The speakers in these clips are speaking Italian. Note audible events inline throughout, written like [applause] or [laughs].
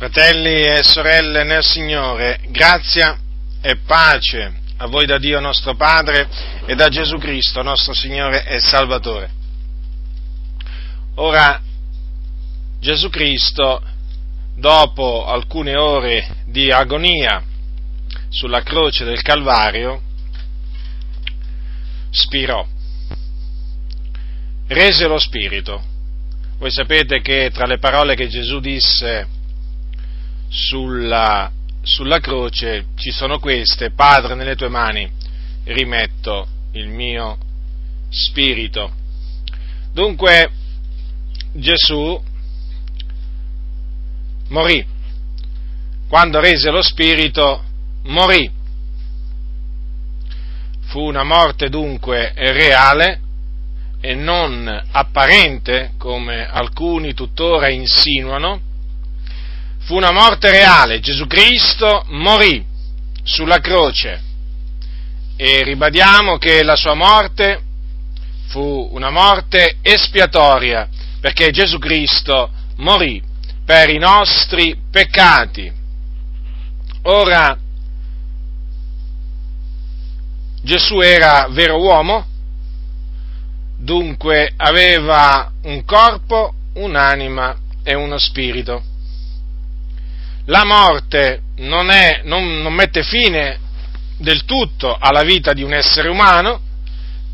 Fratelli e sorelle nel Signore, grazia e pace a voi da Dio nostro Padre e da Gesù Cristo, nostro Signore e Salvatore. Ora, Gesù Cristo, dopo alcune ore di agonia sulla croce del Calvario, spirò, rese lo spirito. Voi sapete che tra le parole che Gesù disse sulla, sulla croce ci sono queste, Padre, nelle tue mani rimetto il mio spirito. Dunque Gesù morì. Quando rese lo spirito, morì. Fu una morte dunque reale e non apparente, come alcuni tuttora insinuano, fu una morte reale, Gesù Cristo morì sulla croce. E ribadiamo che la sua morte fu una morte espiatoria perché Gesù Cristo morì per i nostri peccati. Ora, Gesù era vero uomo, dunque aveva un corpo, un'anima e uno spirito la morte non, è, non, non mette fine del tutto alla vita di un essere umano,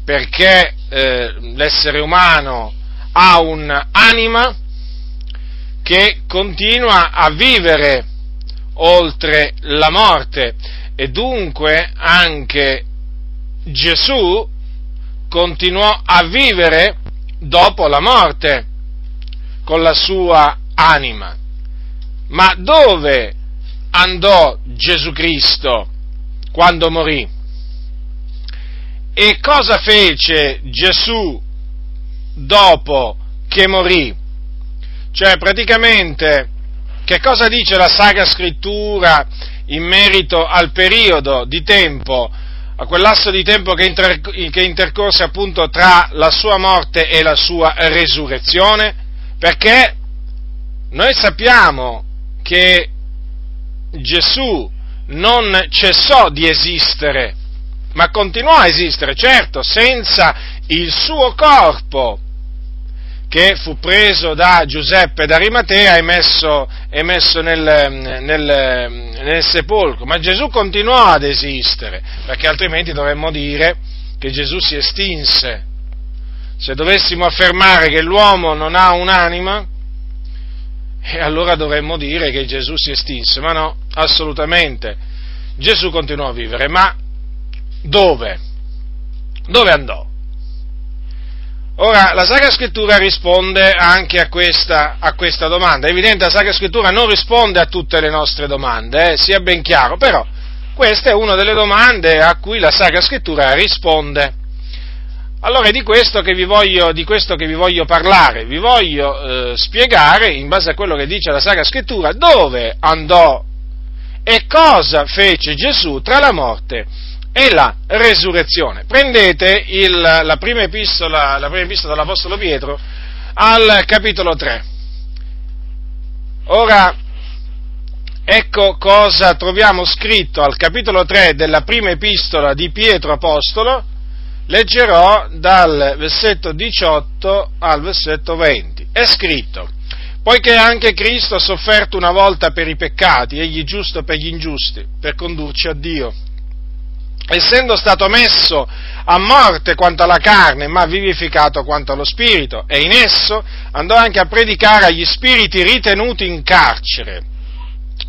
perché eh, l'essere umano ha un'anima che continua a vivere oltre la morte e dunque anche Gesù continuò a vivere dopo la morte con la sua anima. Ma dove andò Gesù Cristo quando morì? E cosa fece Gesù dopo che morì? Cioè praticamente che cosa dice la Sacra Scrittura in merito al periodo di tempo, a quel lasso di tempo che, inter, che intercorse appunto tra la sua morte e la sua resurrezione? Perché noi sappiamo che Gesù non cessò di esistere, ma continuò a esistere, certo, senza il suo corpo, che fu preso da Giuseppe d'Arimatea e messo, e messo nel, nel, nel sepolcro, ma Gesù continuò ad esistere, perché altrimenti dovremmo dire che Gesù si estinse. Se dovessimo affermare che l'uomo non ha un'anima, e allora dovremmo dire che Gesù si estinse, ma no, assolutamente. Gesù continuò a vivere, ma dove? Dove andò? Ora, la Sacra Scrittura risponde anche a questa, a questa domanda. È evidente, la Sacra Scrittura non risponde a tutte le nostre domande, eh, sia ben chiaro, però questa è una delle domande a cui la Sacra Scrittura risponde. Allora è di questo che vi voglio, che vi voglio parlare, vi voglio eh, spiegare, in base a quello che dice la Sacra Scrittura, dove andò e cosa fece Gesù tra la morte e la resurrezione. Prendete il, la, prima epistola, la prima epistola dell'Apostolo Pietro al capitolo 3. Ora, ecco cosa troviamo scritto al capitolo 3 della prima epistola di Pietro Apostolo, leggerò dal versetto 18 al versetto 20. È scritto, poiché anche Cristo ha sofferto una volta per i peccati, egli giusto per gli ingiusti, per condurci a Dio. Essendo stato messo a morte quanto alla carne, ma vivificato quanto allo spirito, e in esso andò anche a predicare agli spiriti ritenuti in carcere,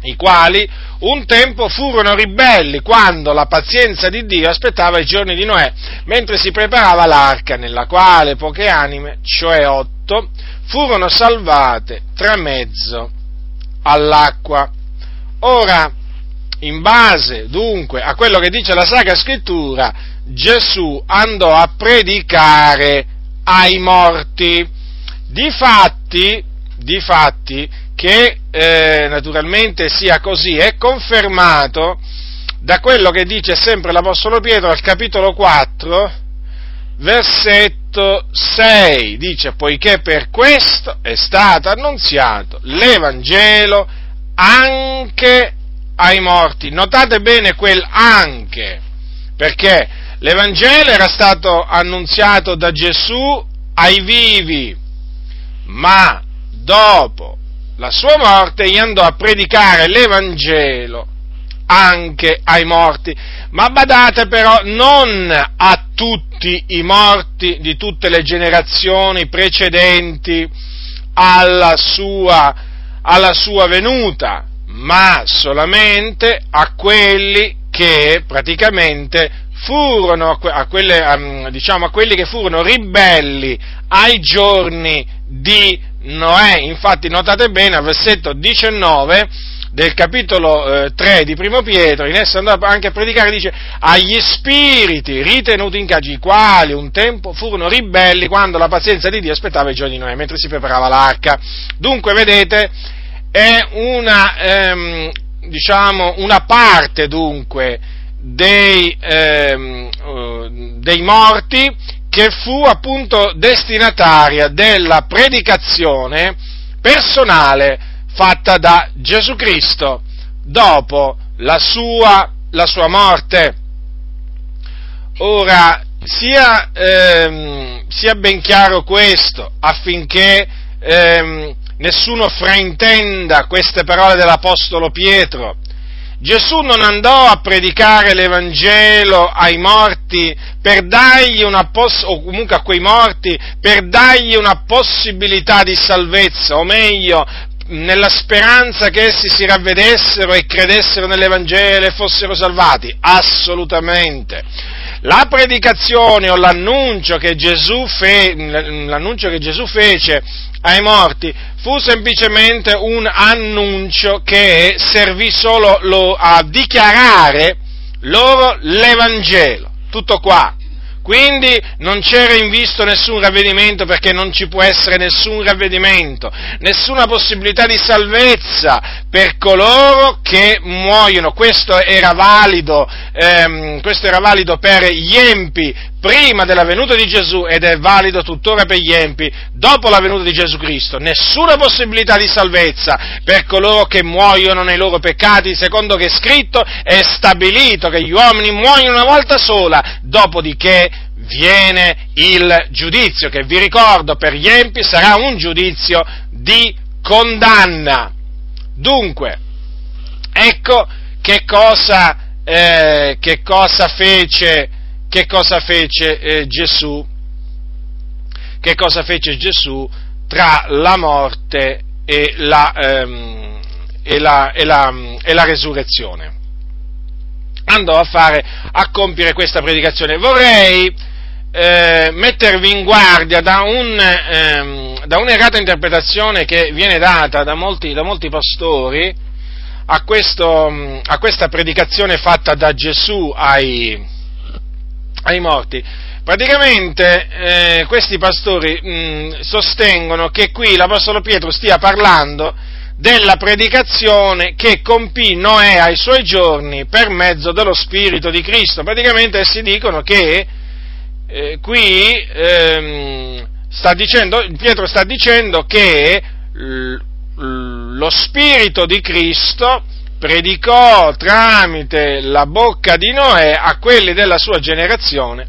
i quali un tempo furono ribelli quando la pazienza di Dio aspettava i giorni di Noè, mentre si preparava l'arca nella quale poche anime, cioè otto, furono salvate tra mezzo all'acqua. Ora, in base dunque a quello che dice la Sacra Scrittura, Gesù andò a predicare ai morti. Difatti, difatti che eh, naturalmente sia così, è confermato da quello che dice sempre l'Apostolo Pietro al capitolo 4, versetto 6, dice poiché per questo è stato annunziato l'Evangelo anche ai morti. Notate bene quel anche, perché l'Evangelo era stato annunziato da Gesù ai vivi, ma dopo la sua morte gli andò a predicare l'Evangelo anche ai morti. Ma badate però non a tutti i morti di tutte le generazioni precedenti alla sua, alla sua venuta, ma solamente a quelli che praticamente furono, a, quelle, diciamo, a quelli che furono ribelli ai giorni di Noè. Infatti notate bene al versetto 19 del capitolo eh, 3 di Primo Pietro, in esso andò anche a predicare, dice, agli spiriti ritenuti in cagi, i quali un tempo furono ribelli quando la pazienza di Dio aspettava i giorni di Noè, mentre si preparava l'arca. Dunque, vedete, è una, ehm, diciamo, una parte, dunque, dei, ehm, uh, dei morti che fu appunto destinataria della predicazione personale fatta da Gesù Cristo dopo la sua, la sua morte. Ora, sia, ehm, sia, ben chiaro questo affinché ehm, nessuno fraintenda queste parole dell'Apostolo Pietro. Gesù non andò a predicare l'Evangelo ai morti per dargli una poss- o comunque a quei morti per dargli una possibilità di salvezza, o meglio, nella speranza che essi si ravvedessero e credessero nell'Evangelo e fossero salvati? Assolutamente. La predicazione o l'annuncio che Gesù, fe- l'annuncio che Gesù fece ai morti fu semplicemente un annuncio che servì solo lo, a dichiarare loro l'Evangelo. Tutto qua. Quindi non c'era in visto nessun ravvedimento perché non ci può essere nessun ravvedimento, nessuna possibilità di salvezza per coloro che muoiono. Questo era valido, ehm, questo era valido per gli empi prima della venuta di Gesù ed è valido tuttora per gli empi dopo la venuta di Gesù Cristo. Nessuna possibilità di salvezza per coloro che muoiono nei loro peccati, secondo che è scritto e stabilito che gli uomini muoiono una volta sola, dopodiché viene il giudizio, che vi ricordo per gli empi sarà un giudizio di condanna. Dunque, ecco che cosa, eh, che cosa fece che cosa fece eh, Gesù? Che cosa fece Gesù tra la morte e la, ehm, e la, e la, e la resurrezione? Andò a fare, a compiere questa predicazione. Vorrei eh, mettervi in guardia da, un, ehm, da, un'errata interpretazione che viene data da molti, da molti pastori a, questo, a, questa predicazione fatta da Gesù ai, ai morti. Praticamente eh, questi pastori mh, mm, sostengono che qui l'Apostolo Pietro stia parlando della predicazione che compì Noè ai suoi giorni per mezzo dello Spirito di Cristo. Praticamente essi dicono che eh, qui ehm, sta dicendo, Pietro sta dicendo che l- lo Spirito di Cristo predicò tramite la bocca di Noè a quelli della sua generazione,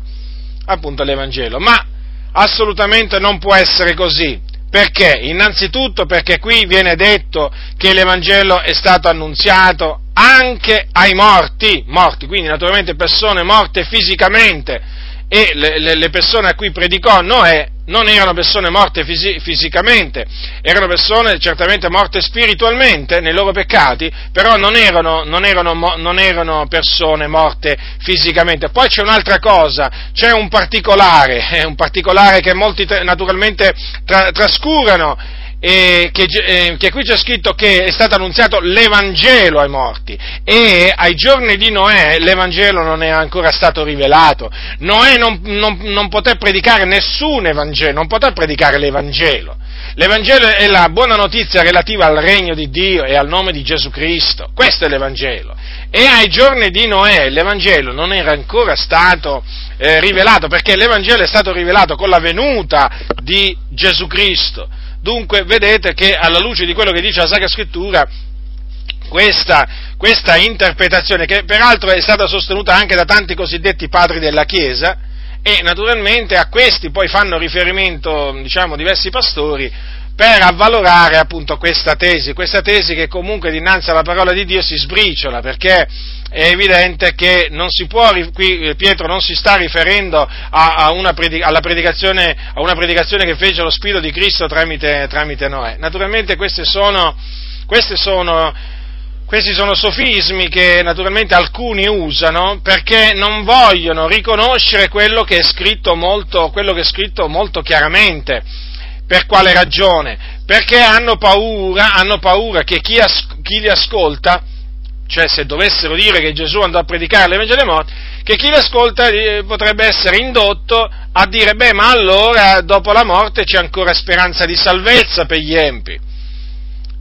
appunto l'Evangelo. Ma assolutamente non può essere così. Perché? Innanzitutto perché qui viene detto che l'Evangelo è stato annunziato anche ai morti, morti, quindi naturalmente persone morte fisicamente, e le, le, le persone a cui predicò Noè non erano persone morte fisi- fisicamente, erano persone certamente morte spiritualmente nei loro peccati, però non erano, non erano, non erano persone morte fisicamente. Poi c'è un'altra cosa, c'è un particolare, [laughs] un particolare che molti naturalmente tra- trascurano eh, che, eh, che, qui c'è scritto che è stato annunziato l'Evangelo ai morti e ai giorni di Noè l'Evangelo non era ancora stato rivelato. Noè non, non, non poté predicare nessun Evangelo, non poté predicare l'Evangelo. L'Evangelo è la buona notizia relativa al regno di Dio e al nome di Gesù Cristo. Questo è l'Evangelo. E ai giorni di Noè l'Evangelo non era ancora stato eh, rivelato perché l'Evangelo è stato rivelato con la venuta di Gesù Cristo. Dunque vedete che alla luce di quello che dice la Sacra Scrittura, questa, questa interpretazione, che peraltro è stata sostenuta anche da tanti cosiddetti padri della Chiesa, e naturalmente a questi poi fanno riferimento diciamo, diversi pastori per avvalorare appunto questa tesi, questa tesi che comunque dinanzi alla parola di Dio si sbriciola, perché è evidente che non si può, qui Pietro non si sta riferendo a, a, una, predicazione, a una, predicazione, che fece lo Spirito di Cristo tramite, tramite Noè. Naturalmente queste sono, queste sono questi sono sofismi che naturalmente alcuni usano perché non vogliono riconoscere quello che è scritto molto, che è scritto molto chiaramente. Per quale ragione? Perché hanno paura, hanno paura che chi, as- chi, li ascolta, cioè se dovessero dire che Gesù andò a predicare l'Evangelo dei morti, che chi li ascolta eh, potrebbe essere indotto a dire, beh, ma allora dopo la morte c'è ancora speranza di salvezza per gli empi.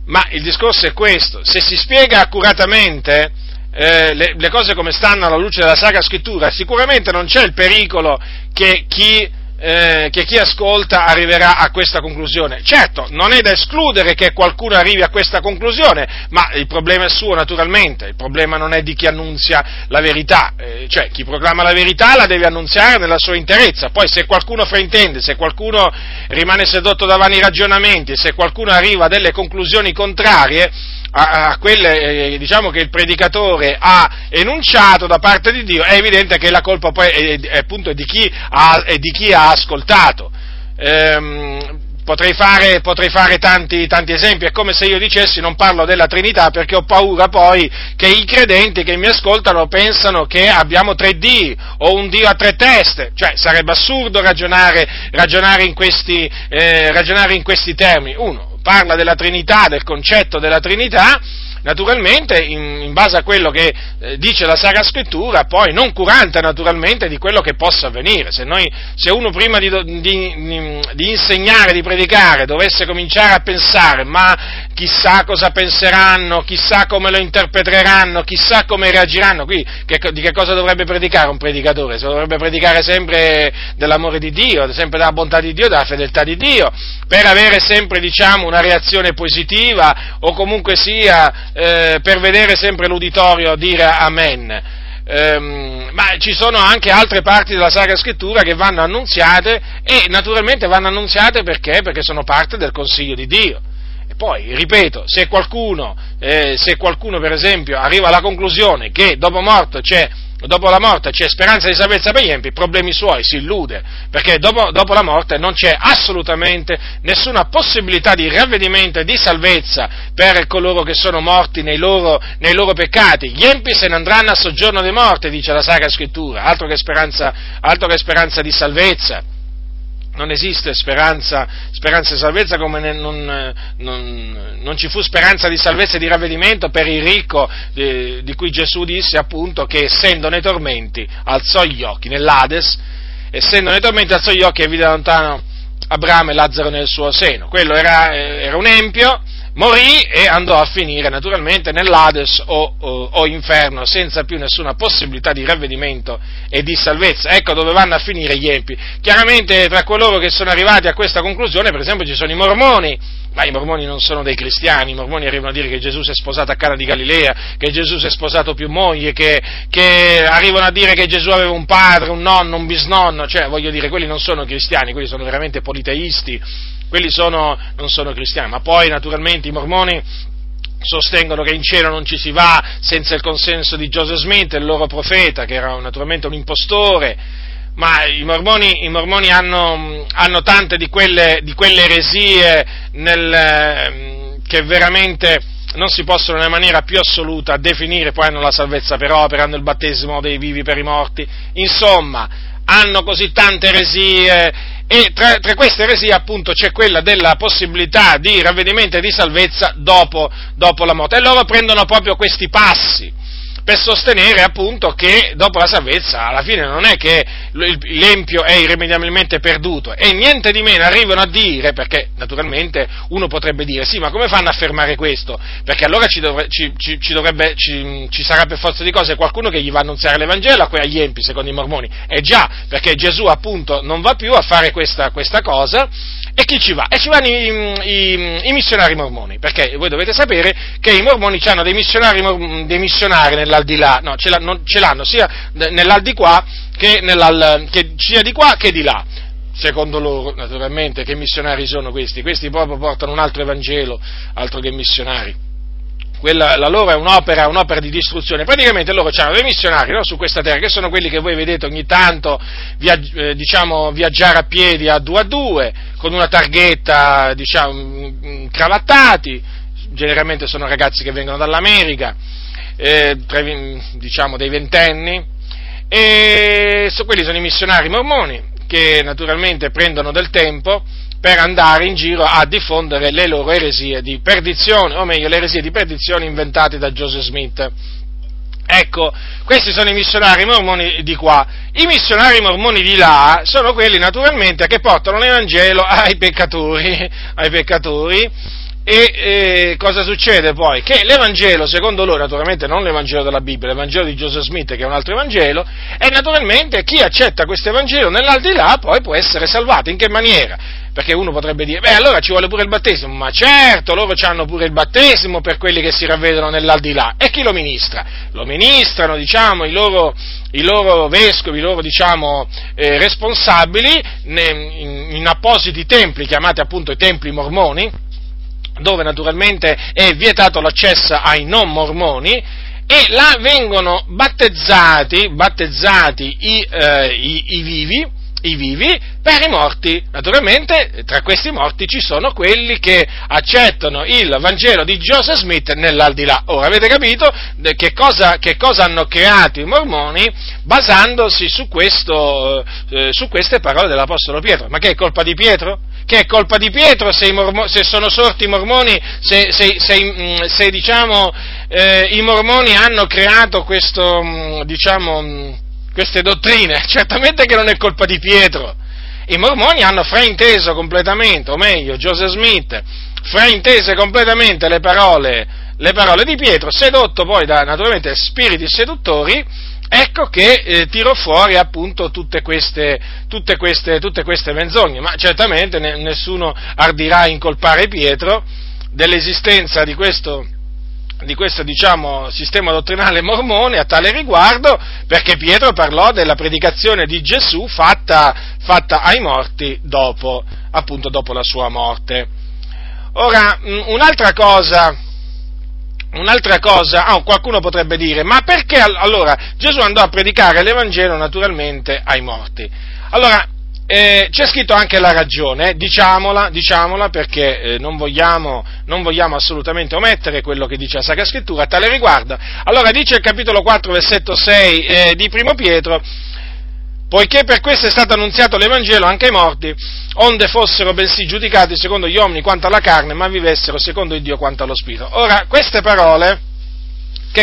Ma il discorso è questo, se si spiega accuratamente eh, le, le, cose come stanno alla luce della Sacra Scrittura, sicuramente non c'è il pericolo che chi eh, che chi ascolta arriverà a questa conclusione. Certo, non è da escludere che qualcuno arrivi a questa conclusione, ma il problema è suo naturalmente, il problema non è di chi annunzia la verità, eh, cioè chi proclama la verità la deve annunziare nella sua interezza, poi se qualcuno fraintende, se qualcuno rimane sedotto da vani ragionamenti, se qualcuno arriva a delle conclusioni contrarie, a, a quelle eh, diciamo che il predicatore ha enunciato da parte di Dio, è evidente che la colpa poi è, è appunto di chi ha, è di chi ha ascoltato. Ehm, Potrei fare, potrei fare tanti, tanti, esempi, è come se io dicessi non parlo della Trinità perché ho paura poi che i credenti che mi ascoltano pensano che abbiamo tre D o un Dio a tre teste, cioè sarebbe assurdo ragionare, ragionare, in, questi, eh, ragionare in questi termini. Uno, parla della Trinità, del concetto della Trinità, naturalmente in, in base a quello che eh, dice la Sacra Scrittura, poi non curante naturalmente di quello che possa avvenire. Se, noi, se uno prima di, di, di, insegnare, di predicare, dovesse cominciare a pensare, ma chissà cosa penseranno, chissà come lo interpreteranno, chissà come reagiranno, qui che, di che cosa dovrebbe predicare un predicatore? Se dovrebbe predicare sempre dell'amore di Dio, sempre della bontà di Dio, della fedeltà di Dio, per avere sempre diciamo, una reazione positiva o comunque sia eh, per vedere sempre l'uditorio dire amen. Um, ma ci sono anche altre parti della Sacra Scrittura che vanno annunziate e naturalmente vanno annunziate perché? Perché sono parte del consiglio di Dio. E poi, ripeto, se qualcuno, eh, se qualcuno per esempio arriva alla conclusione che dopo morto c'è dopo la morte c'è speranza di salvezza per gli empi, problemi suoi, si illude, perché dopo, dopo, la morte non c'è assolutamente nessuna possibilità di ravvedimento e di salvezza per coloro che sono morti nei loro, nei loro peccati. Gli empi se ne andranno a soggiorno di morte, dice la Sacra Scrittura, altro che speranza, altro che speranza di salvezza non esiste speranza, speranza di salvezza come ne, non, non, non, ci fu speranza di salvezza e di ravvedimento per il ricco di, di, cui Gesù disse appunto che essendo nei tormenti alzò gli occhi nell'Ades, essendo nei tormenti alzò gli occhi e vide lontano Abramo e Lazzaro nel suo seno. Quello era, era un empio morì e andò a finire naturalmente nell'Ades o, o, o, inferno senza più nessuna possibilità di ravvedimento e di salvezza. Ecco dove vanno a finire gli empi. Chiaramente tra coloro che sono arrivati a questa conclusione, per esempio, ci sono i mormoni, ma i mormoni non sono dei cristiani, i mormoni arrivano a dire che Gesù si è sposato a Cana di Galilea, che Gesù si è sposato più mogli, che, che, arrivano a dire che Gesù aveva un padre, un nonno, un bisnonno, cioè voglio dire, quelli non sono cristiani, quelli sono veramente politeisti, quelli sono, non sono cristiani, ma poi naturalmente i mormoni sostengono che in cielo non ci si va senza il consenso di Joseph Smith, il loro profeta, che era naturalmente un impostore, ma i mormoni, i mormoni hanno, hanno, tante di quelle, di quelle eresie nel, che veramente non si possono nella maniera più assoluta definire, poi hanno la salvezza per opera, hanno il battesimo dei vivi per i morti, insomma, hanno così tante eresie. E tra, tra, queste eresie appunto c'è quella della possibilità di ravvedimento e di salvezza dopo, dopo la morte. E loro prendono proprio questi passi per sostenere appunto che dopo la salvezza alla fine non è che l'empio è irrimediabilmente perduto e niente di meno arrivano a dire, perché naturalmente uno potrebbe dire sì ma come fanno a affermare questo? Perché allora ci, dovre, ci, ci, ci, dovrebbe, sarà per forza di cose qualcuno che gli va a annunziare l'Evangelo a quei agli empi secondo i mormoni, e già perché Gesù appunto non va più a fare questa, questa cosa E chi ci va? E ci vanno i, i, i, missionari mormoni, perché voi dovete sapere che i mormoni hanno dei missionari, dei missionari nell'aldilà, no, ce l'hanno, ce l'hanno sia nell'aldilà che, che sia di qua che di là. Secondo loro, naturalmente, che missionari sono questi? Questi proprio portano un altro Evangelo, altro che missionari quella, la loro è un'opera, un'opera, di distruzione. Praticamente loro hanno dei missionari no, su questa terra, che sono quelli che voi vedete ogni tanto viaggi, eh, diciamo, viaggiare a piedi a due a due, con una targhetta, diciamo, cravattati, generalmente sono ragazzi che vengono dall'America, eh, tra, diciamo dei ventenni, e so, quelli sono i missionari mormoni, che naturalmente prendono del tempo per andare in giro a diffondere le loro eresie di perdizione, o meglio, le eresie di perdizione inventate da Joseph Smith. Ecco, questi sono i missionari mormoni di qua. I missionari mormoni di là sono quelli naturalmente che portano l'Evangelo ai peccatori, [laughs] ai peccatori e eh, cosa succede poi? Che l'Evangelo, secondo loro, naturalmente non l'Evangelo della Bibbia, l'Evangelo di Joseph Smith, che è un altro Evangelo, e naturalmente chi accetta questo Evangelo nell'aldilà poi può essere salvato. In che maniera? Perché uno potrebbe dire, beh allora ci vuole pure il battesimo, ma certo, loro hanno pure il battesimo per quelli che si ravvedono nell'aldilà. E chi lo ministra? Lo ministrano, diciamo, i loro, i loro vescovi, i loro, diciamo, eh, responsabili in, in appositi templi, chiamati appunto i templi mormoni, dove naturalmente è vietato l'accesso ai non mormoni, e là vengono battezzati, battezzati i, eh, i, i vivi, i vivi per i morti. Naturalmente tra questi morti ci sono quelli che accettano il Vangelo di Joseph Smith nell'aldilà. Ora avete capito che cosa, che cosa hanno creato i mormoni basandosi su, questo, eh, su queste parole dell'Apostolo Pietro. Ma che è colpa di Pietro? Che è colpa di Pietro se, mormo, se sono sorti i mormoni, se, se, se, mm, diciamo, eh, i mormoni hanno creato questo, mm, diciamo, mm, queste dottrine. [laughs] Certamente che non è colpa di Pietro. I mormoni hanno frainteso completamente, o meglio, Joseph Smith fraintese completamente le parole, le parole di Pietro, sedotto poi da naturalmente spiriti seduttori, Ecco che eh, tiro fuori appunto tutte queste, tutte, queste, tutte queste, menzogne, ma certamente ne, nessuno ardirà incolpare Pietro dell'esistenza di questo, di questo diciamo, sistema dottrinale mormone a tale riguardo, perché Pietro parlò della predicazione di Gesù fatta, fatta ai morti dopo, appunto dopo la sua morte. Ora, un'altra cosa Un'altra cosa, oh, qualcuno potrebbe dire, ma perché allora Gesù andò a predicare l'Evangelo naturalmente ai morti? Allora, eh, c'è scritto anche la ragione, eh, diciamola, diciamola perché eh, non, vogliamo, non, vogliamo, assolutamente omettere quello che dice la Sacra Scrittura a tale riguardo. Allora dice il capitolo 4, versetto 6 eh, di Primo Pietro, poiché per questo è stato annunziato l'Evangelo anche ai morti, onde fossero bensì giudicati secondo gli uomini quanto alla carne, ma vivessero secondo il Dio quanto allo Spirito. Ora, queste parole,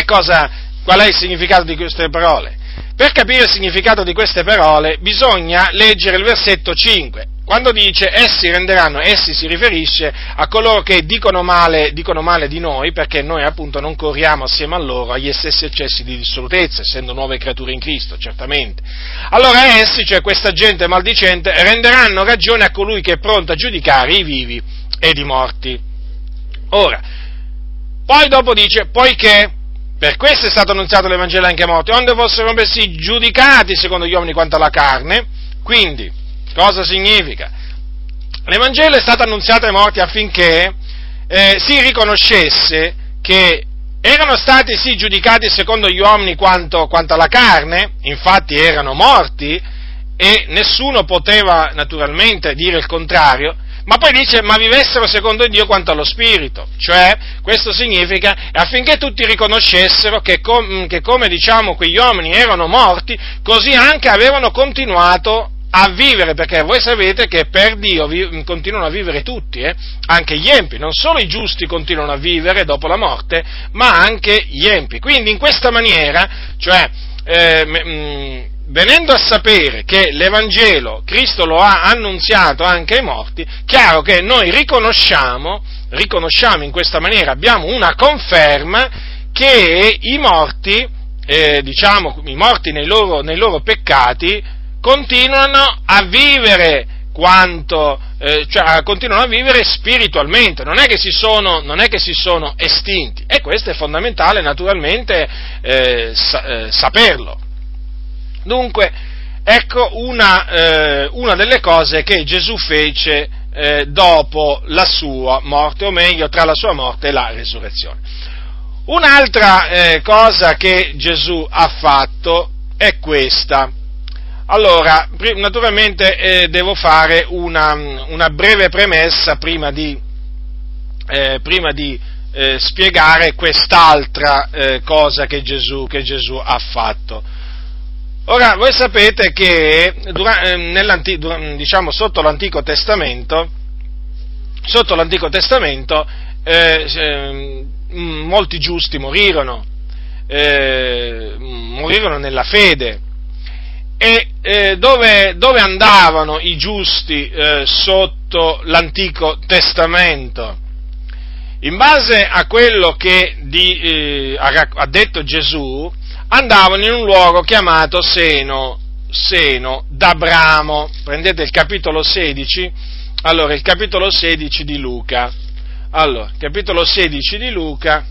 cosa, qual è il significato di queste parole? Per capire il significato di queste parole bisogna leggere il versetto 5, quando dice essi renderanno, essi si riferisce a coloro che dicono male, dicono male, di noi, perché noi appunto non corriamo assieme a loro agli stessi eccessi di dissolutezza, essendo nuove creature in Cristo, certamente. Allora essi, cioè questa gente maldicente, renderanno ragione a colui che è pronto a giudicare i vivi ed i morti. Ora, poi dopo dice, poiché per questo è stato annunziato l'Evangelo anche ai morti, onde fossero messi giudicati secondo gli uomini quanto alla carne, quindi Cosa significa? L'Evangelo è stato annunziato ai morti affinché eh, si riconoscesse che erano stati sì giudicati secondo gli uomini quanto, quanto alla carne, infatti erano morti e nessuno poteva naturalmente dire il contrario, ma poi dice ma vivessero secondo Dio quanto allo Spirito, cioè questo significa affinché tutti riconoscessero che, com, che come diciamo quegli uomini erano morti, così anche avevano continuato a vivere, perché voi sapete che per Dio vi, continuano a vivere tutti, eh? anche gli empi, non solo i giusti continuano a vivere dopo la morte, ma anche gli empi. Quindi in questa maniera, cioè, eh, mh, mm, venendo a sapere che l'Evangelo Cristo lo ha annunziato anche ai morti, chiaro che noi riconosciamo, riconosciamo in questa maniera, abbiamo una conferma che i morti, eh, diciamo, i morti nei loro, nei loro peccati, continuano a vivere quanto, eh, cioè, continuano a vivere spiritualmente, non è, che si sono, non è che si sono estinti e questo è fondamentale naturalmente eh, sa, eh, saperlo. Dunque, ecco una, eh, una, delle cose che Gesù fece eh, dopo la sua morte, o meglio tra la sua morte e la resurrezione. Un'altra eh, cosa che Gesù ha fatto è questa allora, naturalmente eh, devo fare una, una, breve premessa prima di, eh, prima di eh, spiegare quest'altra eh, cosa che Gesù, che Gesù, ha fatto. Ora, voi sapete che eh, diciamo, sotto l'Antico Testamento, sotto l'Antico Testamento eh, molti giusti morirono, morirono nella fede e eh, dove, dove, andavano i giusti eh, sotto l'Antico Testamento? In base a quello che di, eh, ha detto Gesù, andavano in un luogo chiamato Seno, Seno d'Abramo. Prendete il capitolo 16, allora il capitolo 16 di Luca. Allora, capitolo 16 di Luca.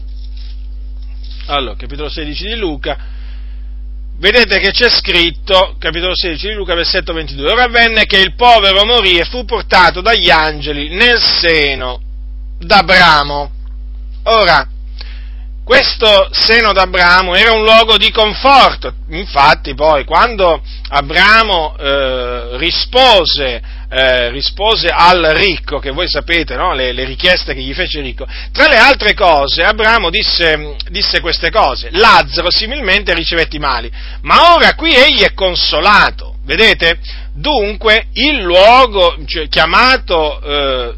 Allora, capitolo 16 di Luca vedete che c'è scritto, capitolo 16 di Luca, versetto 22, ora avvenne che il povero morì e fu portato dagli angeli nel seno d'Abramo. Ora, questo seno d'Abramo era un luogo di conforto, infatti poi quando Abramo eh, rispose, eh, rispose, al ricco, che voi sapete no? le, le, richieste che gli fece il ricco, tra le altre cose Abramo disse, disse queste cose, Lazzaro similmente ricevette i mali, ma ora qui egli è consolato, vedete? Dunque il luogo cioè, chiamato eh,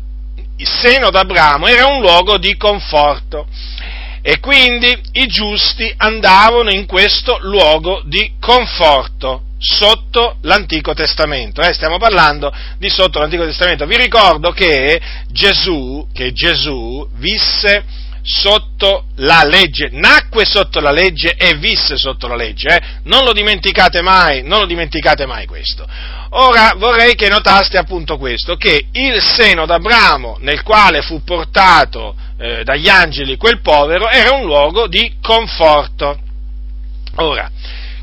seno d'Abramo era un luogo di conforto e quindi i giusti andavano in questo luogo di conforto sotto l'Antico Testamento. Eh, stiamo parlando di sotto l'Antico Testamento. Vi ricordo che Gesù, che Gesù visse sotto la legge, nacque sotto la legge e visse sotto la legge. Eh? Non lo dimenticate mai, non lo dimenticate mai questo. Ora vorrei che notaste appunto questo, che il seno d'Abramo nel quale fu portato eh, dagli angeli quel povero era un luogo di conforto. Ora,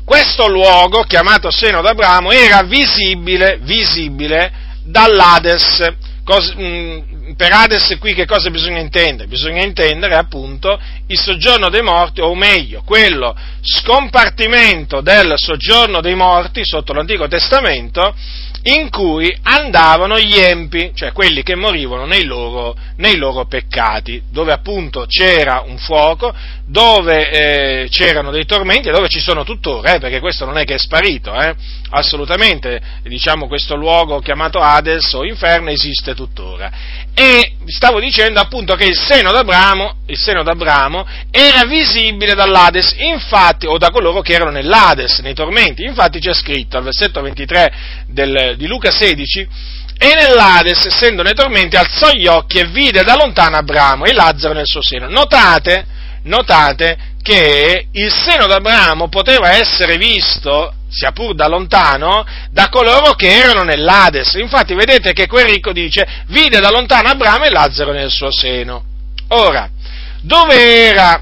questo luogo, chiamato seno d'Abramo, era visibile, visibile dall'Ades. Cos, mh, mm, per Hades qui che cosa bisogna intendere? Bisogna intendere appunto il soggiorno dei morti, o meglio, quello scompartimento del soggiorno dei morti sotto l'Antico Testamento in cui andavano gli empi, cioè quelli che morivano nei loro, nei loro peccati, dove appunto c'era un fuoco, dove eh, c'erano dei tormenti e dove ci sono tuttora, eh, perché questo non è che è sparito, eh, assolutamente, diciamo questo luogo chiamato Hades o inferno esiste tuttora. E stavo dicendo appunto che il seno d'Abramo, il seno d'Abramo era visibile dall'Hades, infatti, o da coloro che erano nell'Hades, nei tormenti, infatti c'è scritto al versetto 23 del, di Luca 16, e nell'Hades, essendo nei tormenti, alzò gli occhi e vide da lontano Abramo e Lazzaro nel suo seno. Notate, notate che il seno d'Abramo poteva essere visto, sia pur da lontano, da coloro che erano nell'Hades. Infatti vedete che quel ricco dice, vide da lontano Abramo e Lazzaro nel suo seno. Ora, dove era,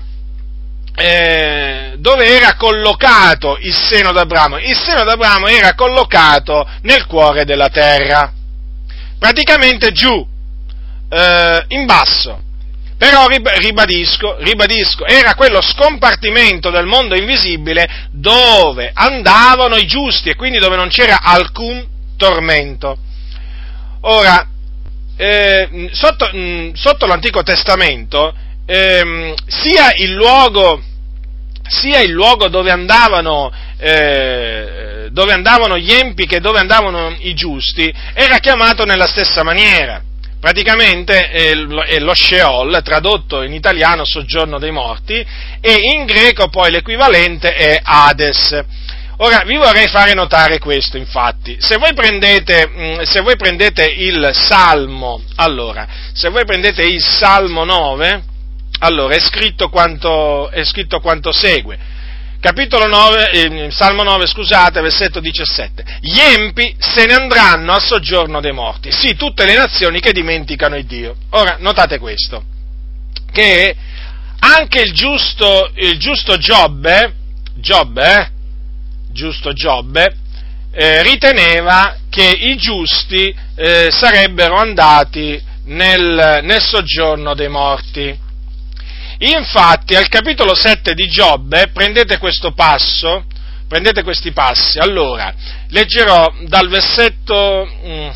eh, dove era collocato il seno d'Abramo? Il seno d'Abramo era collocato nel cuore della terra, praticamente giù, eh, in basso. Però ribadisco, ribadisco, era quello scompartimento del mondo invisibile dove andavano i giusti e quindi dove non c'era alcun tormento. Ora, eh, sotto, mh, sotto, l'Antico Testamento, eh, sia, il luogo, sia, il luogo, dove andavano, eh, dove andavano gli empi che dove andavano i giusti era chiamato nella stessa maniera praticamente è lo Sheol, tradotto in italiano soggiorno dei morti, e in greco poi l'equivalente è Hades. Ora, vi vorrei fare notare questo, infatti, se voi prendete, mm, se voi prendete il Salmo, allora, se voi prendete il Salmo 9, allora è scritto quanto, è scritto quanto segue, capitolo 9, eh, Salmo 9, scusate, versetto 17. Gli empi se ne andranno al soggiorno dei morti. Sì, tutte le nazioni che dimenticano il Dio. Ora, notate questo, che anche il giusto, il giusto Giobbe, Giobbe, eh, giusto Giobbe, eh, riteneva che i giusti eh, sarebbero andati nel, nel soggiorno dei morti. Infatti, al capitolo 7 di Giobbe, prendete questo passo, prendete questi passi. Allora, leggerò dal versetto mm,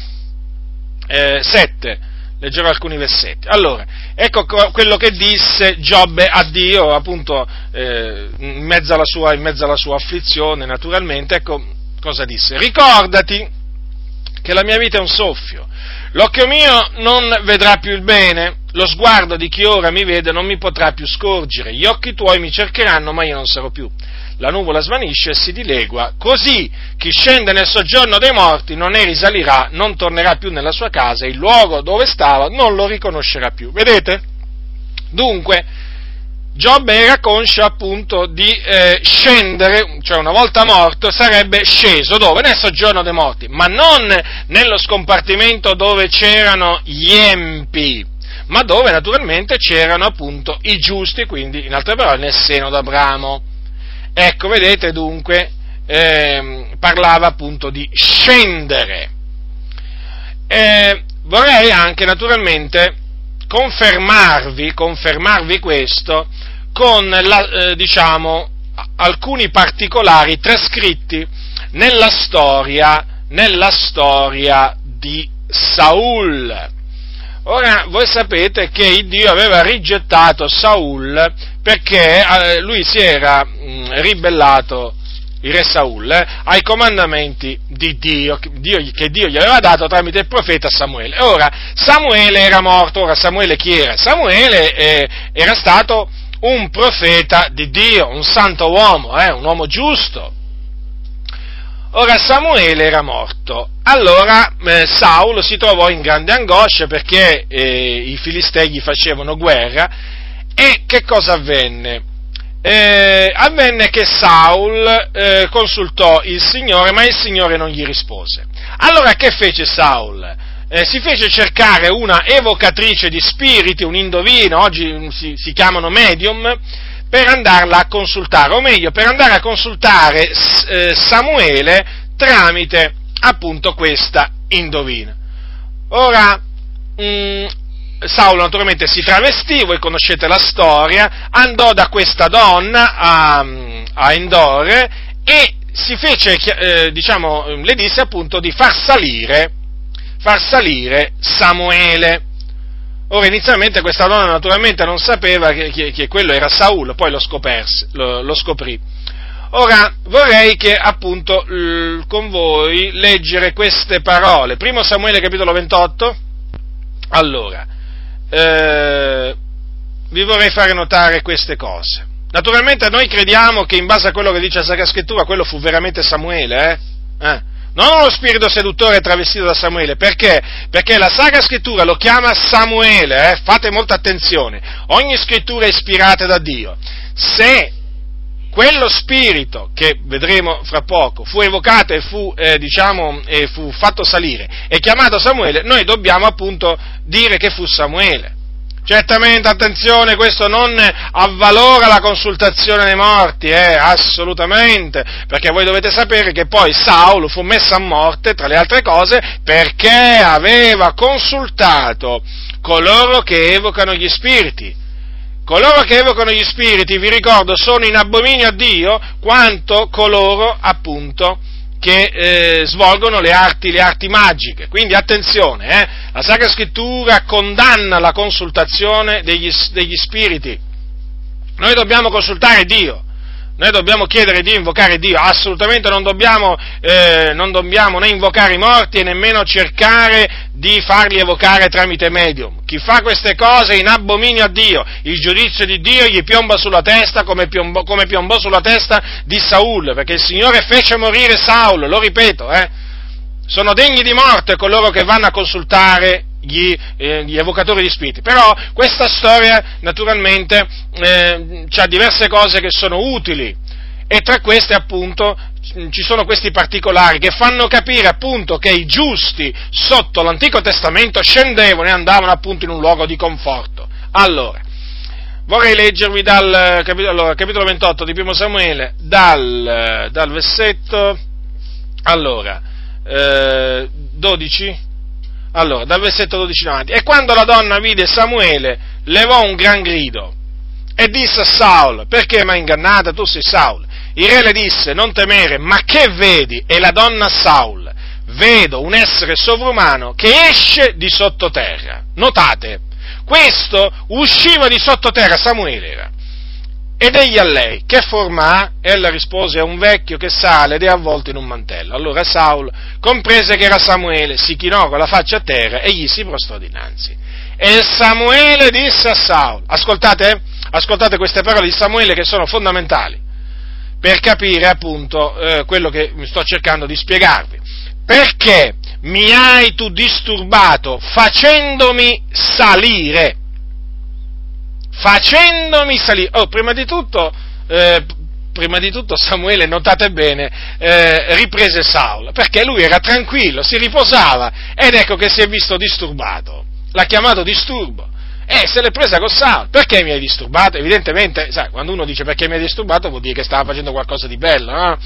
eh, 7, leggerò alcuni versetti. Allora, ecco quello che disse Giobbe a Dio, appunto, eh, in, mezzo sua, in mezzo alla sua afflizione, naturalmente, ecco cosa disse. Ricordati che la mia vita è un soffio, l'occhio mio non vedrà più il bene, lo sguardo di chi ora mi vede non mi potrà più scorgere, gli occhi tuoi mi cercheranno, ma io non sarò più. La nuvola svanisce e si dilegua, così chi scende nel soggiorno dei morti non ne risalirà, non tornerà più nella sua casa, il luogo dove stava non lo riconoscerà più. Vedete? Dunque, Giobbe era conscio appunto di eh, scendere, cioè una volta morto sarebbe sceso dove? Nel soggiorno dei morti, ma non nello scompartimento dove c'erano gli empi ma dove naturalmente c'erano appunto i giusti, quindi in altre parole nel seno d'Abramo. Ecco, vedete dunque, eh, parlava appunto di scendere. Eh, vorrei anche naturalmente confermarvi, confermarvi questo con la, eh, diciamo, alcuni particolari trascritti nella storia, nella storia di Saul. Ora, voi sapete che Dio aveva rigettato Saul perché eh, lui si era mh, ribellato, il re Saul, eh, ai comandamenti di Dio, Dio, che Dio gli aveva dato tramite il profeta Samuele. Ora, Samuele era morto, ora Samuele chi era? Samuele eh, era stato un profeta di Dio, un santo uomo, eh, un uomo giusto, Ora Samuele era morto, allora eh, Saulo si trovò in grande angoscia perché eh, i filistei gli facevano guerra e che cosa avvenne? Eh, avvenne che Saul eh, consultò il Signore, ma il Signore non gli rispose. Allora che fece Saul? Eh, si fece cercare una evocatrice di spiriti, un indovino, oggi si, si chiamano medium, per andarla a consultare, o meglio, per andare a consultare eh, Samuele tramite appunto questa indovina. Ora, mh, mm, Saulo naturalmente si travestì, voi conoscete la storia, andò da questa donna a, a Endore e si fece, eh, diciamo, le disse appunto di far salire, far salire Samuele. Ora inizialmente questa donna naturalmente non sapeva che, che, che quello era Saulo, poi lo, scoperse, lo, lo scoprì. Ora vorrei che appunto con voi leggere queste parole. Primo Samuele capitolo 28. Allora, eh, vi vorrei fare notare queste cose. Naturalmente noi crediamo che in base a quello che dice la Sacra Scrittura quello fu veramente Samuele, eh? eh? Non uno spirito seduttore travestito da Samuele, perché? Perché la Sacra Scrittura lo chiama Samuele, eh? fate molta attenzione, ogni scrittura è ispirata da Dio. Se quello spirito che vedremo fra poco fu evocato e fu, eh, diciamo, e fu fatto salire e chiamato Samuele, noi dobbiamo appunto dire che fu Samuele. Certamente, attenzione, questo non avvalora la consultazione dei morti, eh, assolutamente, perché voi dovete sapere che poi Saulo fu messo a morte, tra le altre cose, perché aveva consultato coloro che evocano gli spiriti. Coloro che evocano gli spiriti, vi ricordo, sono in abominio a Dio quanto coloro, appunto, che eh, svolgono le arti, le arti, magiche. Quindi attenzione, eh, la Sacra Scrittura condanna la consultazione degli, degli spiriti. Noi dobbiamo consultare Dio, noi dobbiamo chiedere di invocare Dio, assolutamente non dobbiamo, eh, non dobbiamo né invocare i morti e nemmeno cercare di farli evocare tramite medium. Chi fa queste cose è in abominio a Dio, il giudizio di Dio gli piomba sulla testa come piombò, come piombò sulla testa di Saul, perché il Signore fece morire Saul, lo ripeto, eh. Sono degni di morte coloro che vanno a consultare gli, eh, gli, evocatori di spiriti. Però questa storia naturalmente eh, ha diverse cose che sono utili E tra queste appunto ci sono questi particolari che fanno capire appunto che i giusti sotto l'Antico Testamento scendevano e andavano appunto in un luogo di conforto. Allora, vorrei leggervi dal capitolo, allora, capitolo 28 di Primo Samuele, dal, dal versetto, allora, eh, 12, allora, dal versetto 12 in avanti. E quando la donna vide Samuele, levò un gran grido e disse a Saul, perché mi hai ingannata? Tu sei Saul. Il re le disse, non temere, ma che vedi? E la donna Saul, vedo un essere sovrumano che esce di sottoterra. Notate, questo usciva di sottoterra, Samuele era. Ed egli a lei, che forma ha? Ella rispose, è un vecchio che sale ed è avvolto in un mantello. Allora Saul comprese che era Samuele, si chinò con la faccia a terra e gli si prostrò dinanzi. E Samuele disse a Saul, ascoltate, ascoltate queste parole di Samuele che sono fondamentali per capire appunto eh, quello che sto cercando di spiegarvi. Perché mi hai tu disturbato facendomi salire? Facendomi salire. Oh, prima di tutto, eh, prima di tutto Samuele, notate bene, eh, riprese Saul, perché lui era tranquillo, si riposava, ed ecco che si è visto disturbato. L'ha chiamato disturbo. E se l'è presa con Saul. Perché mi hai disturbato? Evidentemente, sai, quando uno dice perché mi hai disturbato vuol dire che stava facendo qualcosa di bello, no?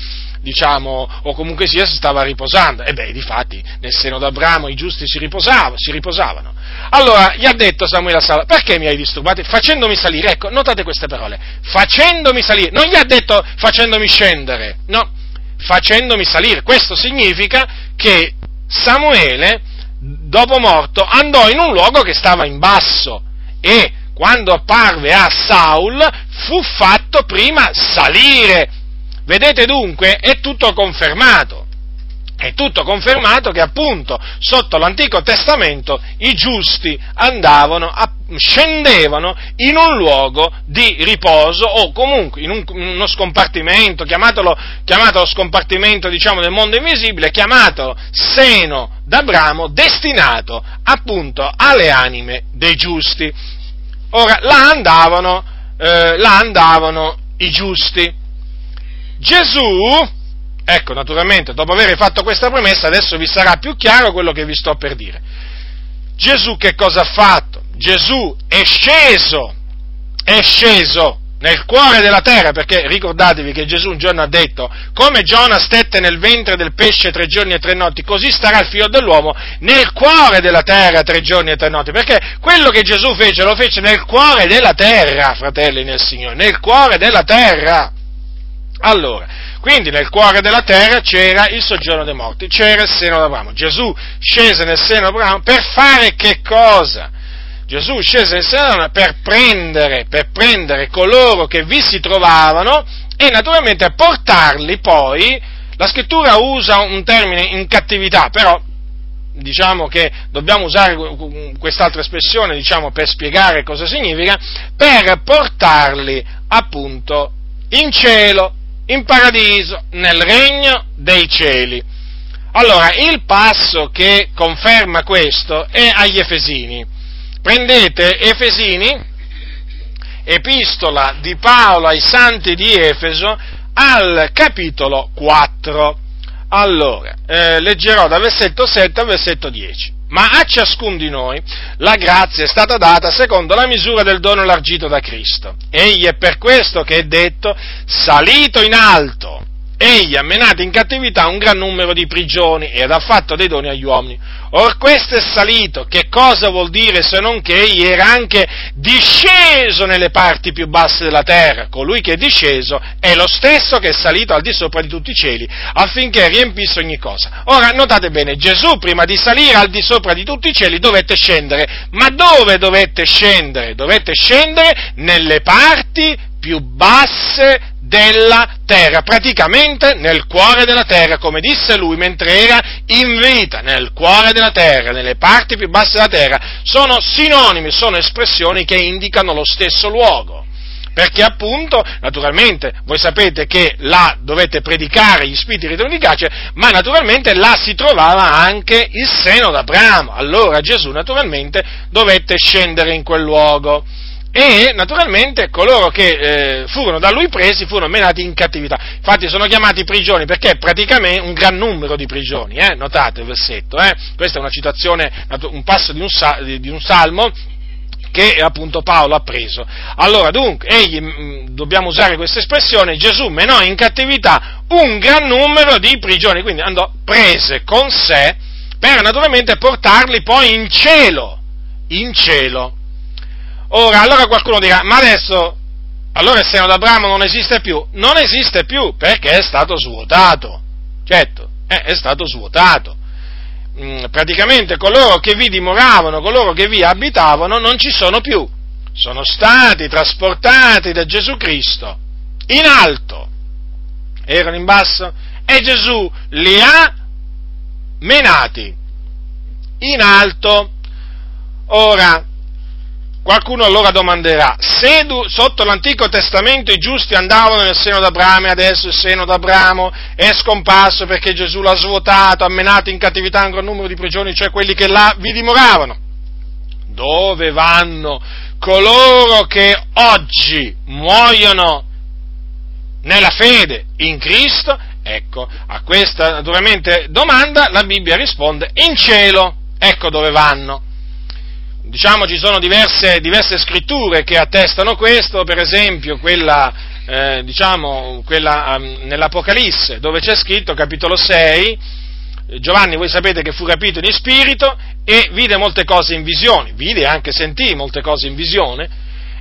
Diciamo, o comunque sia si stava riposando. E beh, difatti, nel seno d'Abramo i giusti si riposavano, si riposavano. Allora, gli ha detto Samuele a Saul, perché mi hai disturbato? Facendomi salire, ecco, notate queste parole, facendomi salire, non gli ha detto facendomi scendere, no, facendomi salire. Questo significa che Samuele, dopo morto, andò in un luogo che stava in basso, e quando apparve a Saul fu fatto prima salire. Vedete dunque, è tutto confermato. È tutto confermato che appunto sotto l'Antico Testamento i giusti andavano, a, scendevano in un luogo di riposo o comunque in, un, uno scompartimento, chiamatelo, chiamatelo scompartimento diciamo del mondo invisibile, chiamato seno d'Abramo, destinato appunto alle anime dei giusti. Ora, là andavano, eh, là andavano i giusti. Gesù, ecco, naturalmente, dopo aver fatto questa premessa, adesso vi sarà più chiaro quello che vi sto per dire. Gesù che cosa ha fatto? Gesù è sceso, è sceso nel cuore della terra, perché ricordatevi che Gesù un giorno ha detto, come Giona stette nel ventre del pesce tre giorni e tre notti, così starà il figlio dell'uomo nel cuore della terra tre giorni e tre notti, perché quello che Gesù fece lo fece nel cuore della terra, fratelli nel Signore, nel cuore della terra. Allora, quindi nel cuore della terra c'era il soggiorno dei morti, c'era il seno d'Abramo. Gesù scese nel seno d'Abramo per fare che cosa? Gesù scese in Sena per prendere, per prendere coloro che vi si trovavano e naturalmente portarli poi, la scrittura usa un termine in cattività, però diciamo che dobbiamo usare quest'altra espressione diciamo, per spiegare cosa significa, per portarli appunto in cielo, in paradiso, nel regno dei cieli. Allora, il passo che conferma questo è agli Efesini Prendete Efesini, epistola di Paolo ai santi di Efeso, al capitolo 4. Allora, eh, leggerò dal versetto 7 al versetto 10. Ma a ciascun di noi la grazia è stata data secondo la misura del dono largito da Cristo. Egli è per questo che è detto, salito in alto, egli ha menato in cattività un gran numero di prigioni ed ha fatto dei doni agli uomini. Or questo è salito, che cosa vuol dire se non che egli era anche disceso nelle parti più basse della terra? Colui che è disceso è lo stesso che è salito al di sopra di tutti i cieli, affinché riempisse ogni cosa. Ora, notate bene, Gesù prima di salire al di sopra di tutti i cieli dovette scendere, ma dove dovette scendere? Dovette scendere nelle parti più basse della terra, praticamente nel cuore della terra, come disse lui mentre era in vita, nel cuore della terra, nelle parti più basse della terra, sono sinonimi, sono espressioni che indicano lo stesso luogo. Perché appunto, naturalmente, voi sapete che là dovete predicare gli spiriti ritorni di caccia, ma naturalmente là si trovava anche il seno d'Abramo. Allora Gesù naturalmente dovette scendere in quel luogo. E naturalmente coloro che eh, furono da lui presi furono menati in cattività. Infatti sono chiamati prigioni perché praticamente un gran numero di prigioni, eh? notate il versetto, eh? questa è una citazione, un passo di un, di un salmo che appunto Paolo ha preso. Allora dunque, egli, mm, dobbiamo usare questa espressione, Gesù menò in cattività un gran numero di prigioni, quindi andò prese con sé per naturalmente portarli poi in cielo, in cielo. Ora, allora qualcuno dirà, ma adesso, allora il seno d'Abramo non esiste più? Non esiste più perché è stato svuotato, certo, è, è stato svuotato. Mm, praticamente coloro che vi dimoravano, coloro che vi abitavano, non ci sono più, sono stati trasportati da Gesù Cristo in alto, erano in basso, e Gesù li ha menati in alto. Ora, Qualcuno allora domanderà, se sotto l'Antico Testamento i giusti andavano nel seno d'Abramo e adesso il seno d'Abramo è scomparso perché Gesù l'ha svuotato, ha menato in cattività un gran numero di prigioni, cioè quelli che là vi dimoravano, dove vanno coloro che oggi muoiono nella fede in Cristo? Ecco, a questa naturalmente domanda la Bibbia risponde in cielo, ecco dove vanno diciamo ci sono diverse, diverse, scritture che attestano questo, per esempio quella, eh, diciamo, quella um, nell'Apocalisse, dove c'è scritto, capitolo 6, Giovanni, voi sapete che fu rapito in spirito e vide molte cose in visione, vide e anche sentì molte cose in visione,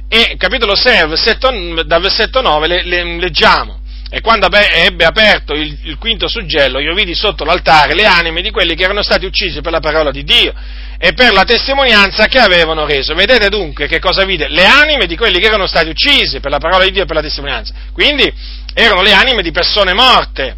e capitolo 6, versetto, dal versetto 9 le, le, leggiamo. E quando ebbe aperto il, il quinto suggello, io vidi sotto l'altare le anime di quelli che erano stati uccisi per la parola di Dio e per la testimonianza che avevano reso. Vedete dunque che cosa vide? Le anime di quelli che erano stati uccisi per la parola di Dio e per la testimonianza. Quindi erano le anime di persone morte.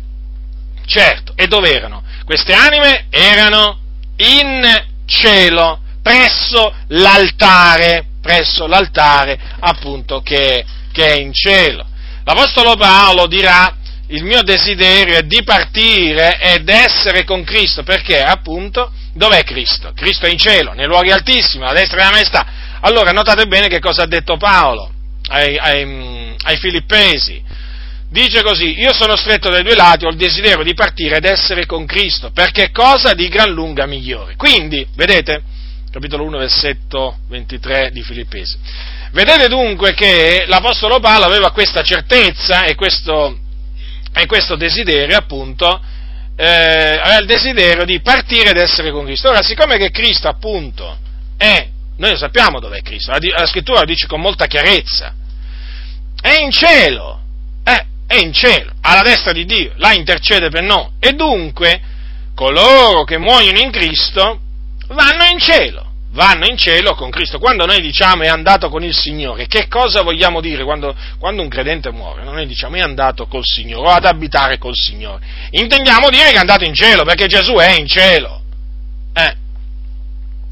Certo, e dove erano? Queste anime erano in cielo, presso l'altare, presso l'altare appunto che, che è in cielo. L'Apostolo Paolo dirà il mio desiderio è di partire ed essere con Cristo, perché appunto dov'è Cristo? Cristo è in cielo, nei luoghi altissimi, alla destra della maestà. Allora notate bene che cosa ha detto Paolo ai, ai, ai Filippesi. Dice così, io sono stretto dai due lati, ho il desiderio di partire ed essere con Cristo, perché cosa di gran lunga migliore. Quindi, vedete, capitolo 1, versetto 23 di Filippesi. Vedete dunque che l'Apostolo Paolo aveva questa certezza e questo, e questo desiderio, appunto, eh, aveva il desiderio di partire ed essere con Cristo. Ora, siccome che Cristo, appunto, è, noi lo sappiamo dov'è Cristo, la, la scrittura lo dice con molta chiarezza, è in cielo, eh, è in cielo, alla destra di Dio, là intercede per noi, e dunque coloro che muoiono in Cristo vanno in cielo vanno in cielo con Cristo. Quando noi diciamo è andato con il Signore, che cosa vogliamo dire quando, quando, un credente muore? Noi diciamo è andato col Signore o ad abitare col Signore. Intendiamo dire che è andato in cielo, perché Gesù è in cielo. Eh.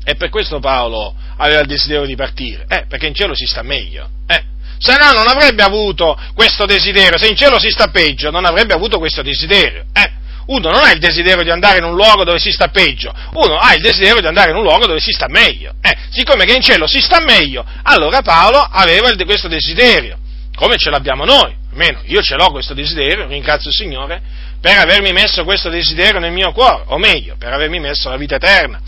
E per questo Paolo aveva il desiderio di partire, eh, perché in cielo si sta meglio. Eh. Se no non avrebbe avuto questo desiderio, se in cielo si sta peggio non avrebbe avuto questo desiderio. Eh. Uno non ha il desiderio di andare in un luogo dove si sta peggio, uno ha il desiderio di andare in un luogo dove si sta meglio. Eh, siccome che in cielo si sta meglio, allora Paolo aveva questo desiderio, come ce l'abbiamo noi, almeno io ce l'ho questo desiderio, ringrazio il Signore per avermi messo questo desiderio nel mio cuore, o meglio, per avermi messo la vita eterna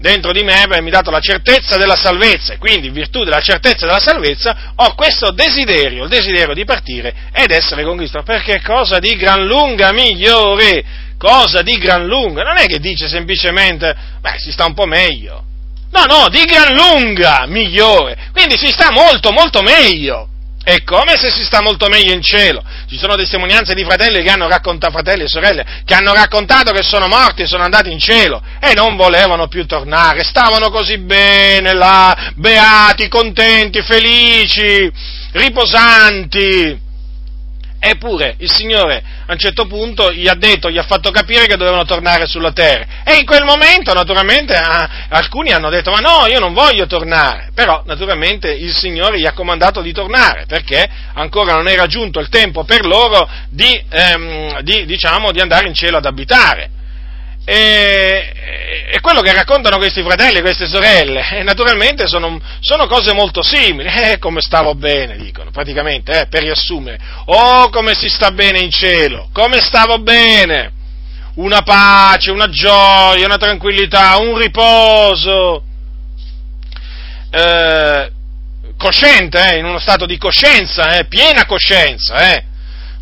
dentro di me avermi dato la certezza della salvezza e quindi in virtù della certezza della salvezza ho questo desiderio, il desiderio di partire ed essere con Cristo, perché cosa di gran lunga migliore, cosa di gran lunga, non è che dice semplicemente, beh, si sta un po' meglio, no, no, di gran lunga migliore, quindi si sta molto, molto meglio. È come se si sta molto meglio in cielo. Ci sono testimonianze di fratelli che hanno raccontato, fratelli e sorelle, che hanno raccontato che sono morti e sono andati in cielo e non volevano più tornare. Stavano così bene là, beati, contenti, felici, riposanti. Eppure il Signore a un certo punto gli ha detto, gli ha fatto capire che dovevano tornare sulla terra. E in quel momento, naturalmente, alcuni hanno detto, ma no, io non voglio tornare. Però, naturalmente, il Signore gli ha comandato di tornare, perché ancora non era giunto il tempo per loro di, ehm, di, diciamo, di andare in cielo ad abitare. E, e, quello che raccontano questi fratelli e queste sorelle, e naturalmente sono, sono, cose molto simili. Eh, come stavo bene, dicono, praticamente, eh, per riassumere. Oh, come si sta bene in cielo, come stavo bene. Una pace, una gioia, una tranquillità, un riposo. Eh, cosciente, eh, in uno stato di coscienza, eh, piena coscienza. Eh.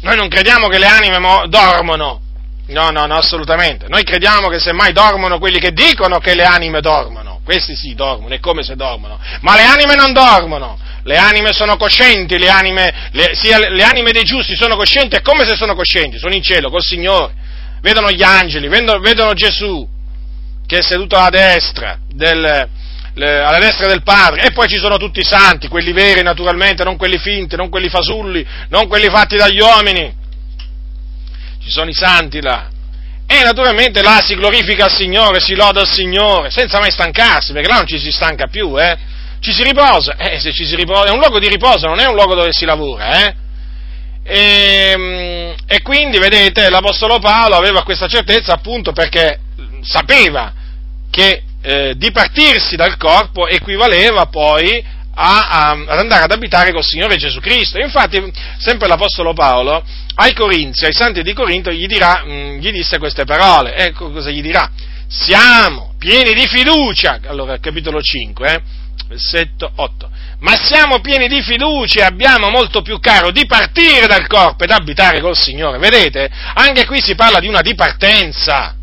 Noi non crediamo che le anime mo- dormono, no, no, no, assolutamente. Noi crediamo che semmai dormono quelli che dicono che le anime dormono, questi sì dormono, è come se dormono, ma le anime non dormono. Le anime sono coscienti, le anime, le, sia le anime dei giusti sono coscienti, è come se sono coscienti, sono in cielo col Signore, vedono gli angeli, vedono, vedono Gesù che è seduto alla destra del, alla destra del Padre, e poi ci sono tutti i santi, quelli veri naturalmente, non quelli finti, non quelli fasulli, non quelli fatti dagli uomini. Ci sono i santi là. E naturalmente là si glorifica il Signore, si loda il Signore, senza mai stancarsi, perché là non ci si stanca più, eh? Ci si riposa, eh, se ci si riposa, è un luogo di riposo, non è un luogo dove si lavora, eh? E, ehm, e, quindi, vedete, l'Apostolo Paolo aveva questa certezza appunto perché sapeva che eh, dipartirsi dal corpo equivaleva poi a, a, ad andare ad abitare col Signore Gesù Cristo. Infatti, sempre l'Apostolo Paolo ai Corinzi, ai santi di Corinto, gli, dirà, mm, gli disse queste parole. Ecco cosa gli dirà. Siamo pieni di fiducia, allora capitolo 5, eh, versetto 8. Ma siamo pieni di fiducia e abbiamo molto più caro di partire dal corpo ed abitare col Signore. Vedete? Anche qui si parla di una dipartenza.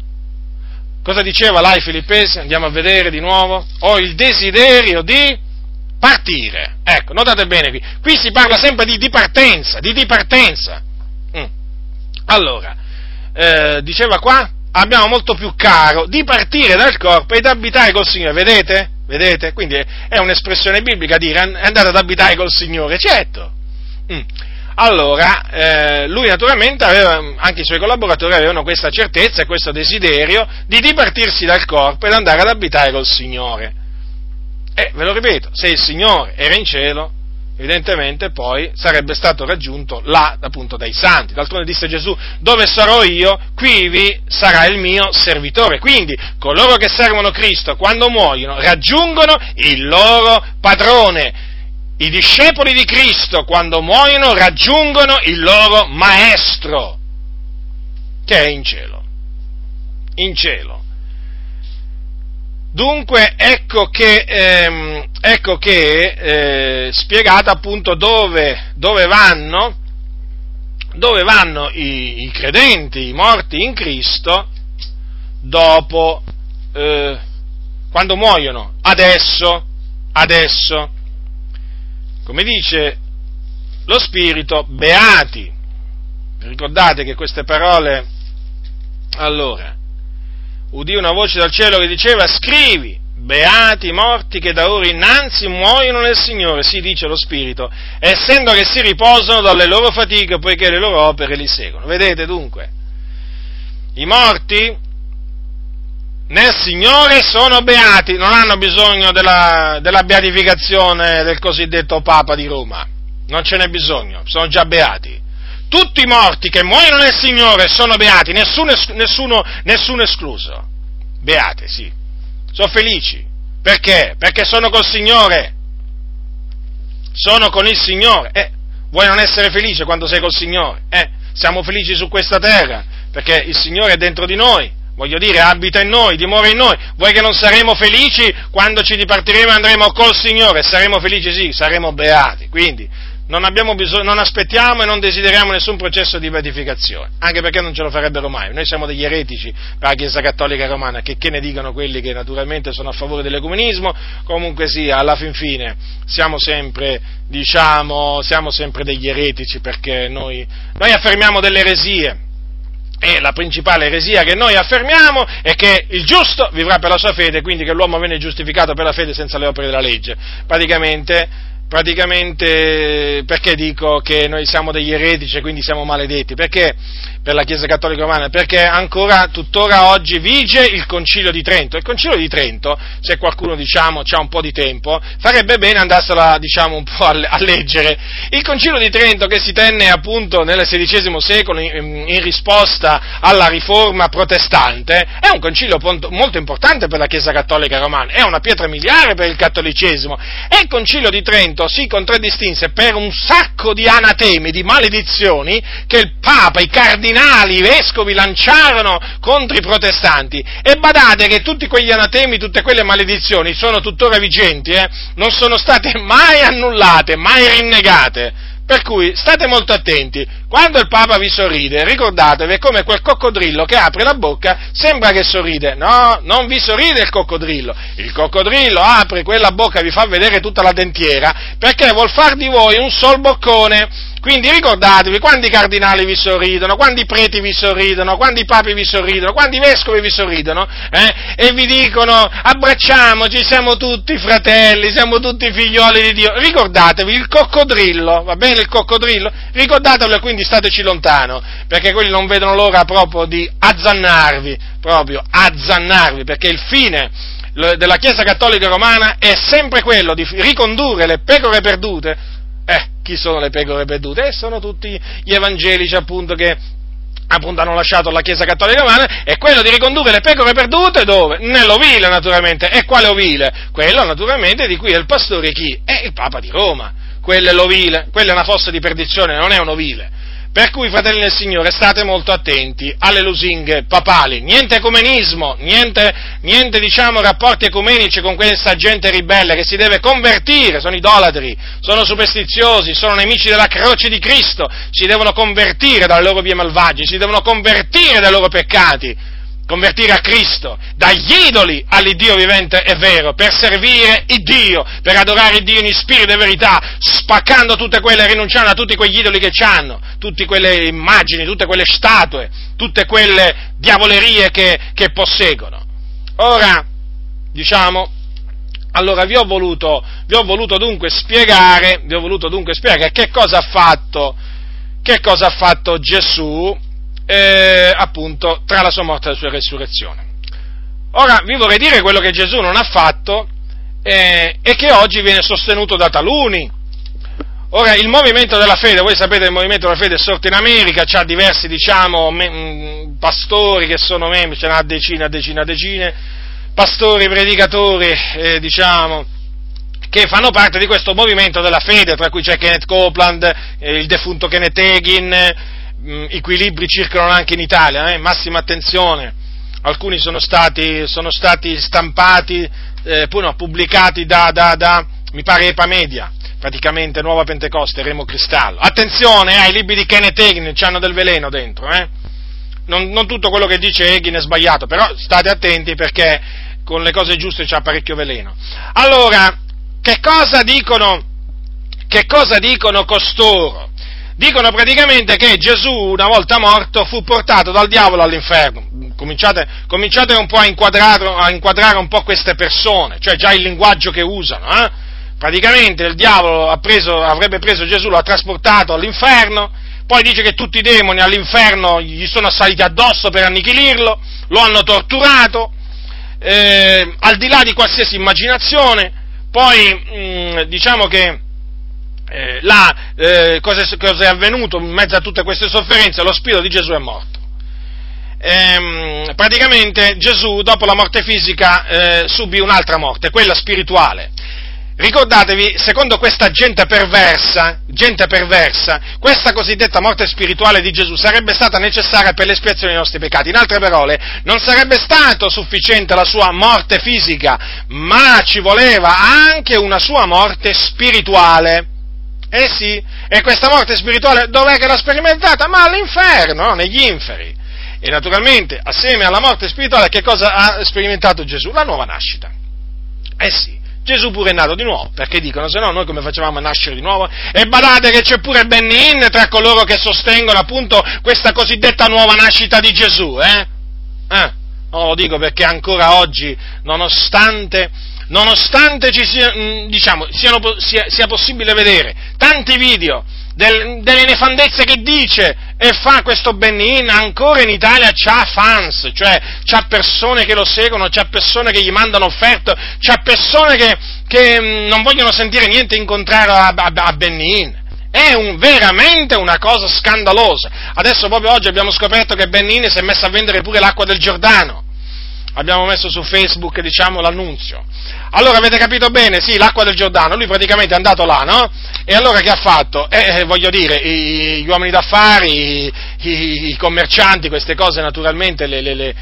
Cosa diceva là ai Filippesi? Andiamo a vedere di nuovo. Ho il desiderio di partire. Ecco, notate bene qui. Qui si parla sempre di dipartenza, di dipartenza. Mm. Allora, eh, diceva qua, abbiamo molto più caro di partire dal corpo ed abitare col Signore. Vedete? Vedete? Quindi è un'espressione biblica dire andate ad abitare col Signore, certo. Mm. Allora, eh, lui naturalmente aveva, anche i suoi collaboratori avevano questa certezza e questo desiderio di dipartirsi dal corpo ed andare ad abitare col Signore. E ve lo ripeto, se il Signore era in cielo, evidentemente poi sarebbe stato raggiunto là appunto dai santi. D'altronde disse Gesù, dove sarò io, qui vi sarà il mio servitore. Quindi coloro che servono Cristo quando muoiono raggiungono il loro padrone i discepoli di Cristo quando muoiono raggiungono il loro maestro, che è in cielo. In cielo. Dunque ecco che, ehm, ecco che eh, spiegata appunto dove, dove, vanno, dove vanno i, i, credenti, i morti in Cristo, dopo, eh, quando muoiono, adesso, adesso. Come dice lo Spirito, beati. Ricordate che queste parole, allora, udì una voce dal cielo che diceva, scrivi, beati i morti che da ora innanzi muoiono nel Signore, si dice lo Spirito, essendo che si riposano dalle loro fatiche, poiché le loro opere li seguono. Vedete dunque, i morti nel Signore sono beati, non hanno bisogno della, della, beatificazione del cosiddetto Papa di Roma, non ce n'è bisogno, sono già beati. Tutti i morti che muoiono nel Signore sono beati, nessuno, nessuno, nessuno escluso. Beati, sì. Sono felici. Perché? Perché sono col Signore. Sono con il Signore. Eh, vuoi non essere felice quando sei col Signore? Eh, siamo felici su questa terra, perché il Signore è dentro di noi voglio dire, abita in noi, dimora in noi. Vuoi che non saremo felici quando ci dipartiremo e andremo col Signore? Saremo felici, sì, saremo beati. Quindi non, bisogno, non aspettiamo e non desideriamo nessun processo di beatificazione, anche perché non ce lo farebbero mai. Noi siamo degli eretici per la Chiesa Cattolica Romana, che, che ne dicono quelli che naturalmente sono a favore dell'ecumenismo, comunque sia, alla fin fine siamo sempre, diciamo, siamo sempre degli eretici perché noi, noi affermiamo delle eresie e la principale eresia che noi affermiamo è che il giusto vivrà per la sua fede, quindi che l'uomo viene giustificato per la fede senza le opere della legge. Praticamente praticamente perché dico che noi siamo degli eretici e quindi siamo maledetti? Perché per la Chiesa Cattolica Romana? Perché ancora, tuttora oggi vige il Concilio di Trento. Il Concilio di Trento, se qualcuno diciamo ha un po' di tempo, farebbe bene andarsela diciamo un po' a, leggere. Il Concilio di Trento che si tenne appunto nel XVI secolo in, in risposta alla riforma protestante è un concilio molto importante per la Chiesa Cattolica Romana, è una pietra miliare per il cattolicesimo e il Concilio di Trento si contraddistinse per un sacco di anatemi, di maledizioni che il Papa, i cardinali, cardinali, i vescovi lanciarono contro i protestanti. E badate che tutti quegli anatemi, tutte quelle maledizioni sono tuttora vigenti, eh? non sono state mai annullate, mai rinnegate. Per cui state molto attenti, quando il Papa vi sorride, ricordatevi, è come quel coccodrillo che apre la bocca, sembra che sorride, no, non vi sorride il coccodrillo, il coccodrillo apre quella bocca e vi fa vedere tutta la dentiera, perché vuol far di voi un sol boccone, quindi ricordatevi, quando i cardinali vi sorridono, quando i preti vi sorridono, quando i papi vi sorridono, quando i vescovi vi sorridono, eh, e vi dicono abbracciamoci, siamo tutti fratelli, siamo tutti figlioli di Dio, ricordatevi il coccodrillo, va bene il coccodrillo? Ricordatevelo e quindi stateci lontano, perché quelli non vedono l'ora proprio di azzannarvi, proprio azzannarvi, perché il fine della Chiesa Cattolica Romana è sempre quello di ricondurre le pecore perdute eh, chi sono le pecore perdute? Eh, sono tutti gli evangelici appunto che appunto hanno lasciato la Chiesa Cattolica Romana, è quello di ricondurre le pecore perdute dove? Nell'ovile naturalmente. E quale ovile? Quello naturalmente di cui è il pastore chi? È il Papa di Roma. Quello è l'ovile, quella è una fossa di perdizione, non è un ovile. Per cui, fratelli del Signore, state molto attenti alle lusinghe papali. Niente ecumenismo, niente, niente diciamo, rapporti ecumenici con questa gente ribelle che si deve convertire, sono idolatri, sono superstiziosi, sono nemici della croce di Cristo, si devono convertire dalle loro vie malvagie, si devono convertire dai loro peccati convertire a Cristo, dagli idoli all'Iddio vivente e vero, per servire il Dio, per adorare il Dio in spirito e verità, spaccando tutte quelle, rinunciando a tutti quegli idoli che hanno, tutte quelle immagini, tutte quelle statue, tutte quelle diavolerie che, che posseggono. Ora, diciamo, allora vi ho voluto, vi ho voluto dunque spiegare, vi ho voluto dunque spiegare che cosa ha fatto, che cosa ha fatto Gesù eh, appunto tra la sua morte e la sua resurrezione. Ora vi vorrei dire quello che Gesù non ha fatto eh, e che oggi viene sostenuto da taluni. Ora, il movimento della fede, voi sapete che il movimento della fede è sorto in America, ha diversi, diciamo, me, mh, pastori che sono membri, ce n'ha decine, decine, decine, pastori, predicatori, eh, diciamo, che fanno parte di questo movimento della fede, tra cui c'è Kenneth Copeland, eh, il defunto Kenneth Hagin, mh, mm, i cui libri circolano anche in Italia, eh? massima attenzione, alcuni sono stati, sono stati stampati, eh, poi no, pubblicati da, da, da, mi pare, Epa Media, praticamente Nuova Pentecoste, Remo Cristallo. Attenzione eh, libri di Kenneth Hagin, hanno del veleno dentro, eh? non, non, tutto quello che dice Hagin è sbagliato, però state attenti perché con le cose giuste c'ha parecchio veleno. Allora, che cosa dicono, che cosa dicono costoro? Dicono praticamente che Gesù, una volta morto, fu portato dal diavolo all'inferno. Cominciate, cominciate un po' a inquadrare, a inquadrare, un po' queste persone, cioè già il linguaggio che usano. Eh? Praticamente il diavolo preso, avrebbe preso Gesù, lo ha trasportato all'inferno, poi dice che tutti i demoni all'inferno gli sono assaliti addosso per annichilirlo, lo hanno torturato, eh, al di là di qualsiasi immaginazione, poi mh, mm, diciamo che eh, là, eh, cosa, è avvenuto in mezzo a tutte queste sofferenze? Lo Spirito di Gesù è morto. Ehm, praticamente Gesù, dopo la morte fisica, eh, subì un'altra morte, quella spirituale. Ricordatevi, secondo questa gente perversa, gente perversa, questa cosiddetta morte spirituale di Gesù sarebbe stata necessaria per l'espiazione dei nostri peccati. In altre parole, non sarebbe stato sufficiente la sua morte fisica, ma ci voleva anche una sua morte spirituale. Eh sì, e questa morte spirituale dov'è che l'ha sperimentata? Ma all'inferno, negli inferi. E naturalmente, assieme alla morte spirituale, che cosa ha sperimentato Gesù? La nuova nascita. Eh sì, Gesù pure è nato di nuovo, perché dicono, se no noi come facevamo a nascere di nuovo? E badate che c'è pure Benny Hinn tra coloro che sostengono appunto questa cosiddetta nuova nascita di Gesù, eh? Eh? No, lo dico perché ancora oggi, nonostante nonostante ci sia, mm, diciamo, siano, sia, sia possibile vedere tanti video del, delle nefandezze che dice e fa questo Benin, ancora in Italia c'ha fans, cioè c'ha persone che lo seguono, c'ha persone che gli mandano offerte, c'ha persone che, che mm, non vogliono sentire niente in contrario a, a, a Benin. È un, veramente una cosa scandalosa. Adesso proprio oggi abbiamo scoperto che Benin si è messo a vendere pure l'acqua del Giordano abbiamo messo su Facebook, diciamo, l'annunzio. Allora avete capito bene, sì, l'acqua del Giordano, lui praticamente è andato là, no? E allora che ha fatto? Eh, eh voglio dire, i, gli uomini d'affari, i, i, commercianti, queste cose naturalmente le, le, le,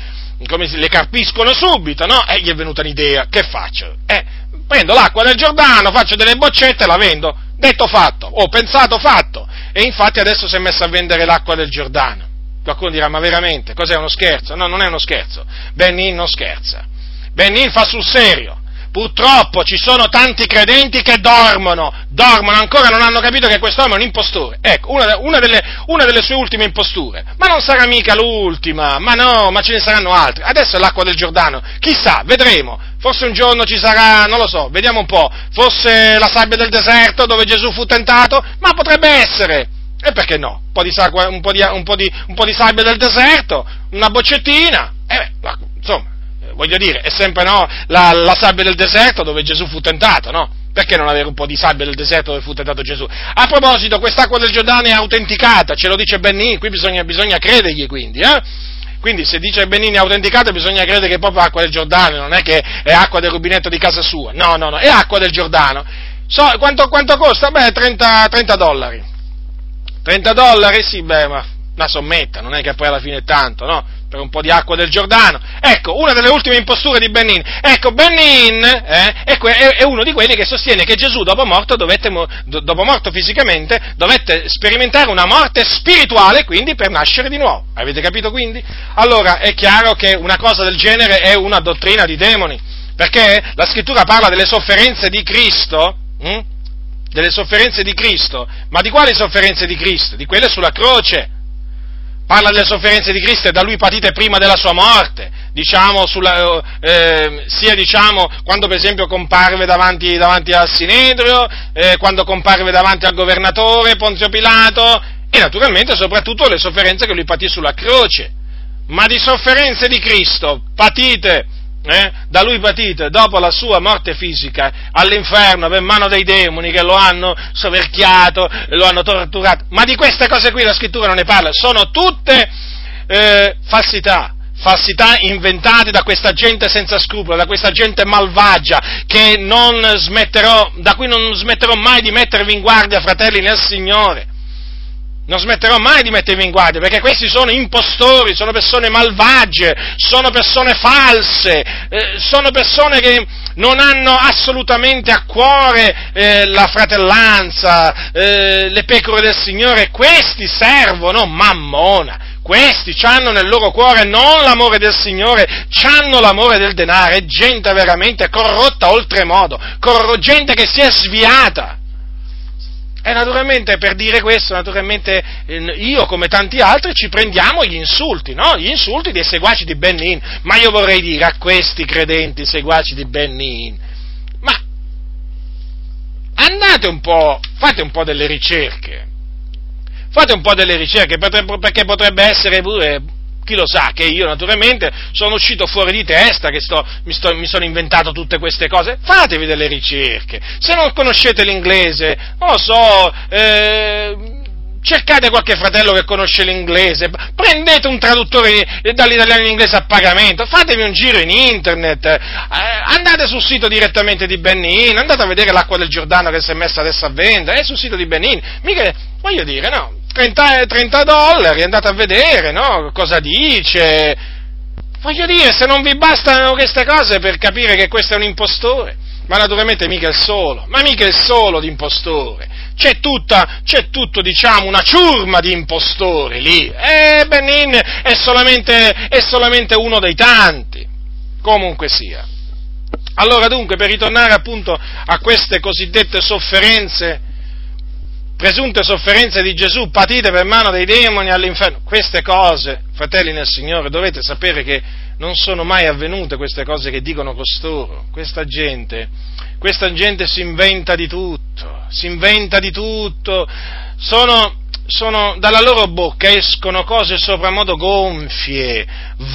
si, le, carpiscono subito, no? E gli è venuta un'idea, che faccio? Eh, prendo l'acqua del Giordano, faccio delle boccette e la vendo. Detto fatto, ho pensato fatto. E infatti adesso si è messo a vendere l'acqua del Giordano. Qualcuno dirà, ma veramente, cos'è uno scherzo? No, non è uno scherzo. Benin non scherza. Benin fa sul serio. Purtroppo ci sono tanti credenti che dormono, dormono, ancora non hanno capito che quest'uomo è un impostore. Ecco, una, una, delle, una, delle, sue ultime imposture. Ma non sarà mica l'ultima, ma no, ma ce ne saranno altre. Adesso è l'acqua del Giordano, chissà, vedremo. Forse un giorno ci sarà, non lo so, vediamo un po', forse la sabbia del deserto dove Gesù fu tentato, ma potrebbe essere. E perché no? Un po' di, sacqua, un po di, un po di, un po di sabbia del deserto, una boccettina, e beh, insomma, eh, voglio dire, è sempre no, la, la, sabbia del deserto dove Gesù fu tentato, no? Perché non avere un po' di sabbia del deserto dove fu tentato Gesù? A proposito, quest'acqua del Giordano è autenticata, ce lo dice Benini, qui bisogna, bisogna credergli quindi, eh? Quindi se dice Benini è autenticata bisogna credere che è proprio acqua del Giordano, non è che è acqua del rubinetto di casa sua, no, no, no, è acqua del Giordano. So, quanto, quanto costa? Beh, 30, 30 dollari. 30 dollari? Sì, beh, ma una sommetta, non è che poi alla fine è tanto, no? Per un po' di acqua del Giordano. Ecco, una delle ultime imposture di Benin. Ecco, Benin eh, è, è, uno di quelli che sostiene che Gesù, dopo morto, dovette, dopo morto fisicamente, dovette sperimentare una morte spirituale, quindi per nascere di nuovo. Avete capito quindi? Allora, è chiaro che una cosa del genere è una dottrina di demoni, perché la scrittura parla delle sofferenze di Cristo, hm? Delle sofferenze di Cristo, ma di quali sofferenze di Cristo? Di quelle sulla croce. Parla delle sofferenze di Cristo e da lui patite prima della sua morte, diciamo, sulla, eh, sia diciamo, quando per esempio comparve davanti, davanti al Sinedrio, eh, quando comparve davanti al governatore Ponzio Pilato e naturalmente soprattutto le sofferenze che lui patì sulla croce. Ma di sofferenze di Cristo patite eh, da lui patite dopo la sua morte fisica all'inferno per mano dei demoni che lo hanno soverchiato, lo hanno torturato. Ma di queste cose qui la scrittura non ne parla, sono tutte eh, falsità. Falsità inventate da questa gente senza scrupolo, da questa gente malvagia, da cui non smetterò mai di mettervi in guardia, fratelli nel Signore non smetterò mai di mettervi in guardia, perché questi sono impostori, sono persone malvagie, sono persone false, eh, sono persone che non hanno assolutamente a cuore eh, la fratellanza, eh, le pecore del Signore, questi servono mammona. Questi hanno nel loro cuore non l'amore del Signore, hanno l'amore del denaro, è gente veramente corrotta oltremodo, gente che si è sviata. E naturalmente per dire questo, naturalmente io come tanti altri ci prendiamo gli insulti, no? Gli insulti dei seguaci di Benin. Ma io vorrei dire a questi credenti seguaci di Benin, ma andate un po', fate un po' delle ricerche. Fate un po' delle ricerche perché potrebbe essere pure chi lo sa che io naturalmente sono uscito fuori di testa, che sto, mi, sto, mi, sono inventato tutte queste cose, fatevi delle ricerche, se non conoscete l'inglese, non lo so, eh, cercate qualche fratello che conosce l'inglese, prendete un traduttore dall'italiano all'inglese a pagamento, fatevi un giro in internet, eh, andate sul sito direttamente di Benin, andate a vedere l'acqua del Giordano che si è messa adesso a vendere, è sul sito di Benin, mica, voglio dire, no, 30, 30 dollari, andate a vedere, no? Cosa dice. Voglio dire, se non vi bastano queste cose per capire che questo è un impostore, ma naturalmente mica il solo, ma mica il solo di. C'è tutta, c'è tutto, diciamo, una ciurma di impostori lì. E Benin è solamente, è solamente uno dei tanti. Comunque sia. Allora dunque, per ritornare appunto a queste cosiddette sofferenze presunte sofferenze di Gesù patite per mano dei demoni all'inferno. Queste cose, fratelli nel Signore, dovete sapere che non sono mai avvenute queste cose che dicono costoro. Questa gente, questa gente si inventa di tutto, si inventa di tutto. Sono, sono, dalla loro bocca escono cose sopramodo gonfie,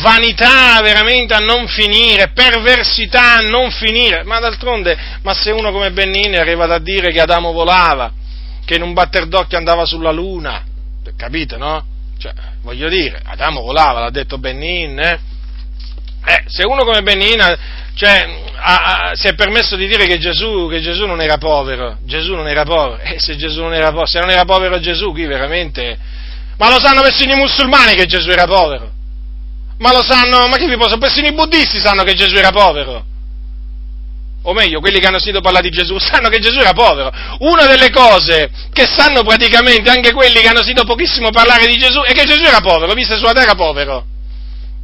vanità veramente a non finire, perversità a non finire. Ma d'altronde, ma se uno come Bennini arriva a dire che Adamo volava, che in un batter d'occhio andava sulla luna, capite no? Cioè, voglio dire, Adamo volava, l'ha detto Benin, eh? eh se uno come Benin cioè, ha, ha, si è permesso di dire che Gesù, che Gesù, non era povero, Gesù non era povero, e eh, se Gesù non era povero, se non era povero Gesù, qui veramente, ma lo sanno persino i musulmani che Gesù era povero, ma lo sanno, ma che vi posso, persino i buddisti sanno che Gesù era povero, o meglio, quelli che hanno sentito parlare di Gesù, [laughs] sanno che Gesù era povero. Una delle cose che sanno praticamente anche quelli che hanno sentito pochissimo parlare di Gesù è che Gesù era povero, visse sulla terra povero.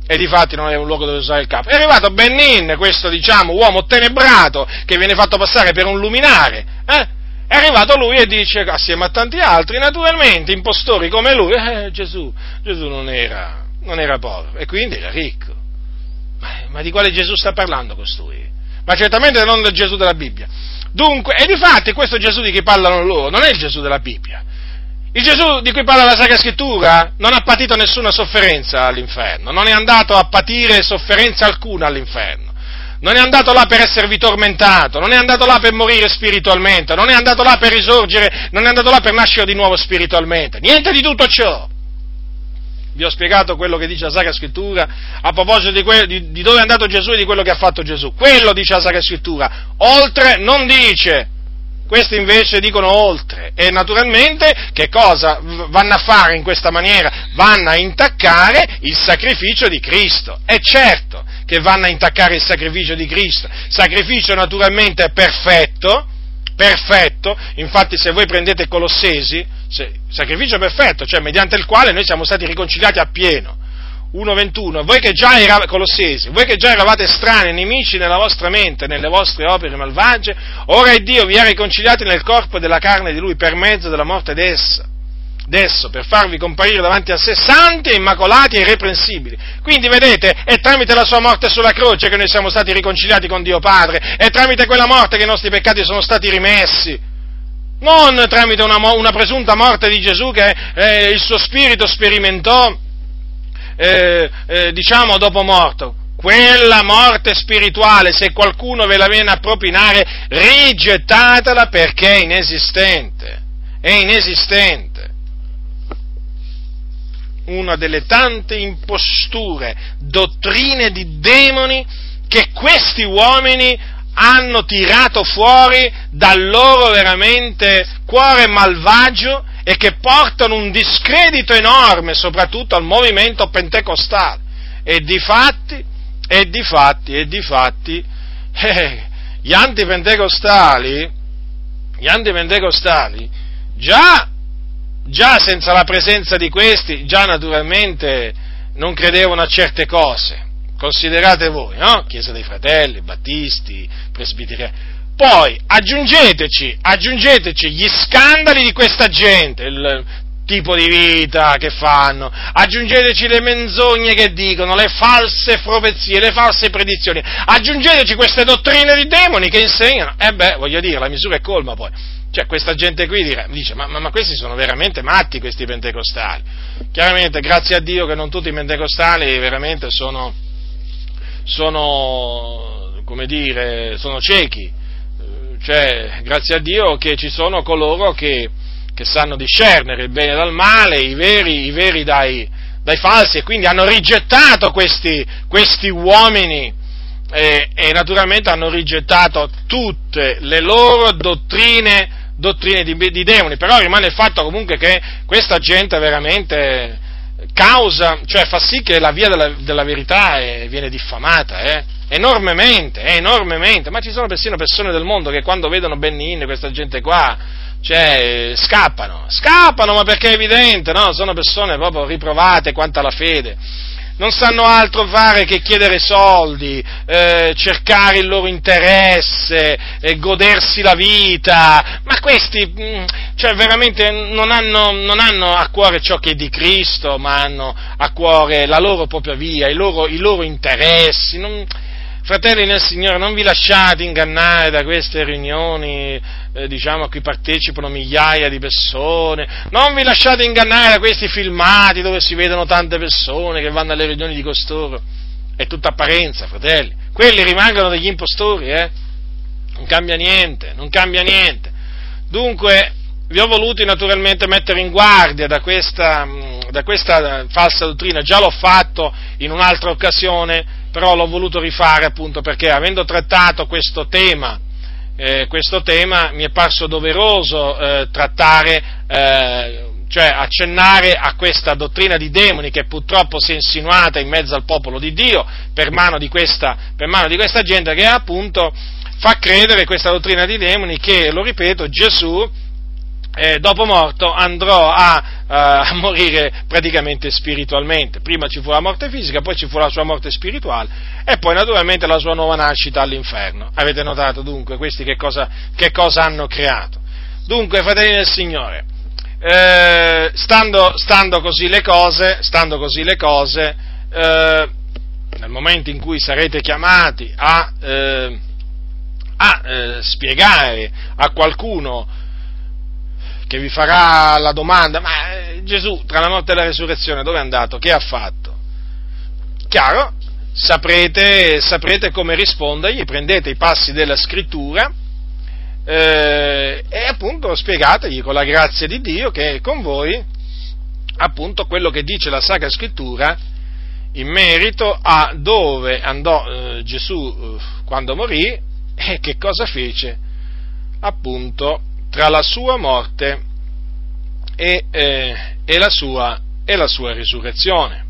E di fatti non aveva un luogo dove usare il capo. È arrivato Benin, questo diciamo uomo tenebrato, che viene fatto passare per un luminare, eh? È arrivato lui e dice, assieme a tanti altri, naturalmente, impostori come lui, eh, Gesù, Gesù non era, non era povero, e quindi era ricco. Ma, ma di quale Gesù sta parlando costui? Ma certamente non del Gesù della Bibbia. Dunque, e di fatti questo Gesù di cui parlano loro non è il Gesù della Bibbia. Il Gesù di cui parla la Sacra Scrittura non ha patito nessuna sofferenza all'inferno, non è andato a patire sofferenza alcuna all'inferno, non è andato là per esservi tormentato, non è andato là per morire spiritualmente, non è andato là per risorgere, non è andato là per nascere di nuovo spiritualmente, niente di tutto ciò vi ho spiegato quello che dice la Sacra Scrittura a proposito di, que- di, di, dove è andato Gesù e di quello che ha fatto Gesù. Quello dice la Sacra Scrittura, oltre non dice. Questi invece dicono oltre e naturalmente che cosa vanno a fare in questa maniera? Vanno a intaccare il sacrificio di Cristo. È certo che vanno a intaccare il sacrificio di Cristo, sacrificio naturalmente perfetto, perfetto, infatti se voi prendete Colossesi, sacrificio perfetto, cioè mediante il quale noi siamo stati riconciliati appieno. 1.21, voi che già eravate, Colossesi, voi che già eravate estranei, nemici nella vostra mente, nelle vostre opere malvagie, ora è Dio vi ha riconciliati nel corpo della carne di Lui per mezzo della morte d'essa d'esso per farvi comparire davanti a sé santi, immacolati e irreprensibili. Quindi vedete, è tramite la sua morte sulla croce che noi siamo stati riconciliati con Dio Padre, è tramite quella morte che i nostri peccati sono stati rimessi. Non tramite una, una presunta morte di Gesù che eh, il suo spirito sperimentò, eh, eh, diciamo, dopo morto. Quella morte spirituale, se qualcuno ve la viene a propinare, rigettatela perché è inesistente. È inesistente una delle tante imposture, dottrine di demoni che questi uomini hanno tirato fuori dal loro veramente cuore malvagio e che portano un discredito enorme soprattutto al movimento pentecostale. E di fatti, e di fatti, e di fatti, eh, gli antipentecostali, gli antipentecostali già già senza la presenza di questi, già naturalmente non credevano a certe cose. Considerate voi, no? Chiesa dei Fratelli, Battisti, Presbiteriani. Poi aggiungeteci, aggiungeteci gli scandali di questa gente, il tipo di vita che fanno, aggiungeteci le menzogne che dicono, le false profezie, le false predizioni, aggiungeteci queste dottrine di demoni che insegnano. E eh beh, voglio dire, la misura è colma poi. Cioè, questa gente qui dirà, dice, ma, ma, ma, questi sono veramente matti, questi pentecostali. Chiaramente, grazie a Dio che non tutti i pentecostali veramente sono, sono dire, sono ciechi. Cioè, grazie a Dio che ci sono coloro che, che sanno discernere il bene dal male, i veri, i veri dai, dai falsi, e quindi hanno rigettato questi, questi uomini eh, e naturalmente hanno rigettato tutte le loro dottrine dottrine di, di, demoni, però rimane il fatto comunque che questa gente veramente causa, cioè fa sì che la via della, della verità è, viene diffamata, eh? enormemente, eh, enormemente, ma ci sono persino persone del mondo che quando vedono Benin, questa gente qua, cioè, scappano, scappano, ma perché è evidente, no? Sono persone proprio riprovate quanto alla fede. Non sanno altro fare che chiedere soldi, eh, cercare il loro interesse, eh, godersi la vita, ma questi, mm, cioè veramente non hanno, non hanno, a cuore ciò che è di Cristo, ma hanno a cuore la loro propria via, i loro, i loro interessi. Non, Fratelli nel Signore, non vi lasciate ingannare da queste riunioni, eh, diciamo, a cui partecipano migliaia di persone, non vi lasciate ingannare da questi filmati dove si vedono tante persone che vanno alle riunioni di costoro. È tutta apparenza, fratelli. Quelli rimangono degli impostori, eh? Non cambia niente, non cambia niente. Dunque, vi ho voluto naturalmente mettere in guardia da questa, da questa falsa dottrina, già l'ho fatto in un'altra occasione, però l'ho voluto rifare appunto perché avendo trattato questo tema, eh, questo tema mi è parso doveroso eh, trattare, eh, cioè accennare a questa dottrina di demoni che purtroppo si è insinuata in mezzo al popolo di Dio per mano di questa, mano di questa gente che appunto fa credere questa dottrina di demoni che, lo ripeto, Gesù eh, dopo morto andrò a, uh, a, [laughs] morire praticamente spiritualmente. Prima ci fu la morte fisica, poi ci fu la sua morte spirituale e poi naturalmente la sua nuova nascita all'inferno. Avete notato dunque questi che cosa, che cosa hanno creato? Dunque, fratelli del Signore, eh, stando, stando, così le cose, stando così le cose eh, nel momento in cui sarete chiamati a, eh, a eh, spiegare a qualcuno che vi farà la domanda, ma eh, Gesù tra la morte e la resurrezione dove è andato? Che ha fatto? Chiaro, saprete, saprete come rispondergli, prendete i passi della scrittura eh, e appunto spiegategli con la grazia di Dio che è con voi appunto quello che dice la Sacra Scrittura in merito a dove andò eh, Gesù eh, quando morì e che cosa fece appunto tra la sua morte e, eh, e, la, sua, e la, sua, risurrezione.